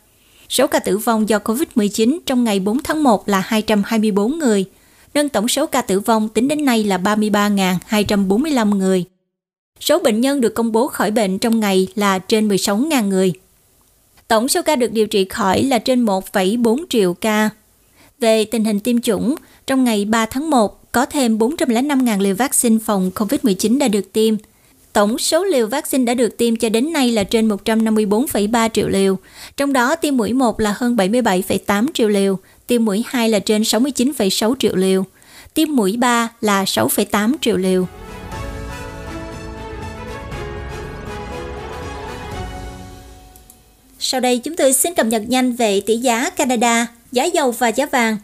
Số ca tử vong do COVID-19 trong ngày 4 tháng 1 là 224 người, nâng tổng số ca tử vong tính đến nay là 33.245 người. Số bệnh nhân được công bố khỏi bệnh trong ngày là trên 16.000 người. Tổng số ca được điều trị khỏi là trên 1,4 triệu ca. Về tình hình tiêm chủng, trong ngày 3 tháng 1 có thêm 405.000 liều vaccine phòng COVID-19 đã được tiêm. Tổng số liều vaccine đã được tiêm cho đến nay là trên 154,3 triệu liều, trong đó tiêm mũi 1 là hơn 77,8 triệu liều, tiêm mũi 2 là trên 69,6 triệu liều, tiêm mũi 3 là 6,8 triệu liều. Sau đây chúng tôi xin cập nhật nhanh về tỷ giá Canada, giá dầu và giá vàng.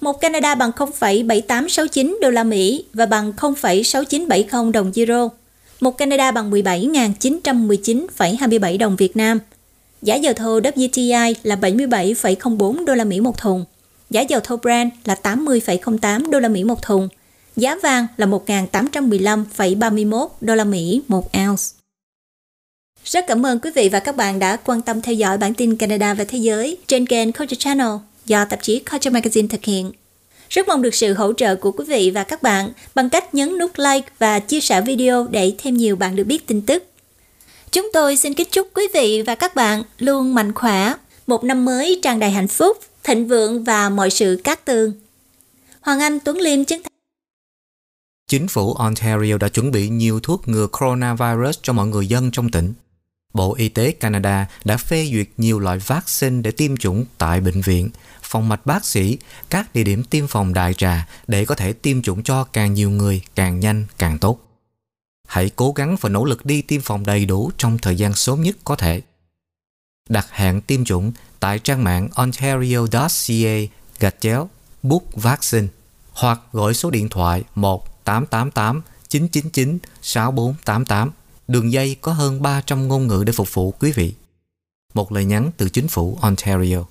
một Canada bằng 0,7869 đô la Mỹ và bằng 0,6970 đồng euro. Một Canada bằng 17.919,27 đồng Việt Nam. Giá dầu thô WTI là 77,04 đô la Mỹ một thùng. Giá dầu thô Brent là 80,08 đô la Mỹ một thùng. Giá vàng là 1.815,31 đô la Mỹ một ounce. Rất cảm ơn quý vị và các bạn đã quan tâm theo dõi bản tin Canada và Thế giới trên kênh Culture Channel do tạp chí Culture Magazine thực hiện. Rất mong được sự hỗ trợ của quý vị và các bạn bằng cách nhấn nút like và chia sẻ video để thêm nhiều bạn được biết tin tức. Chúng tôi xin kính chúc quý vị và các bạn luôn mạnh khỏe, một năm mới tràn đầy hạnh phúc, thịnh vượng và mọi sự cát tường. Hoàng Anh Tuấn Liêm chứng thành Chính phủ Ontario đã chuẩn bị nhiều thuốc ngừa coronavirus cho mọi người dân trong tỉnh. Bộ Y tế Canada đã phê duyệt nhiều loại vaccine để tiêm chủng tại bệnh viện, phòng mạch bác sĩ, các địa điểm tiêm phòng đại trà để có thể tiêm chủng cho càng nhiều người, càng nhanh, càng tốt. Hãy cố gắng và nỗ lực đi tiêm phòng đầy đủ trong thời gian sớm nhất có thể. Đặt hẹn tiêm chủng tại trang mạng ontario.ca gạch chéo book vaccine hoặc gọi số điện thoại 1 888 999 6488 Đường dây có hơn 300 ngôn ngữ để phục vụ quý vị. Một lời nhắn từ chính phủ Ontario.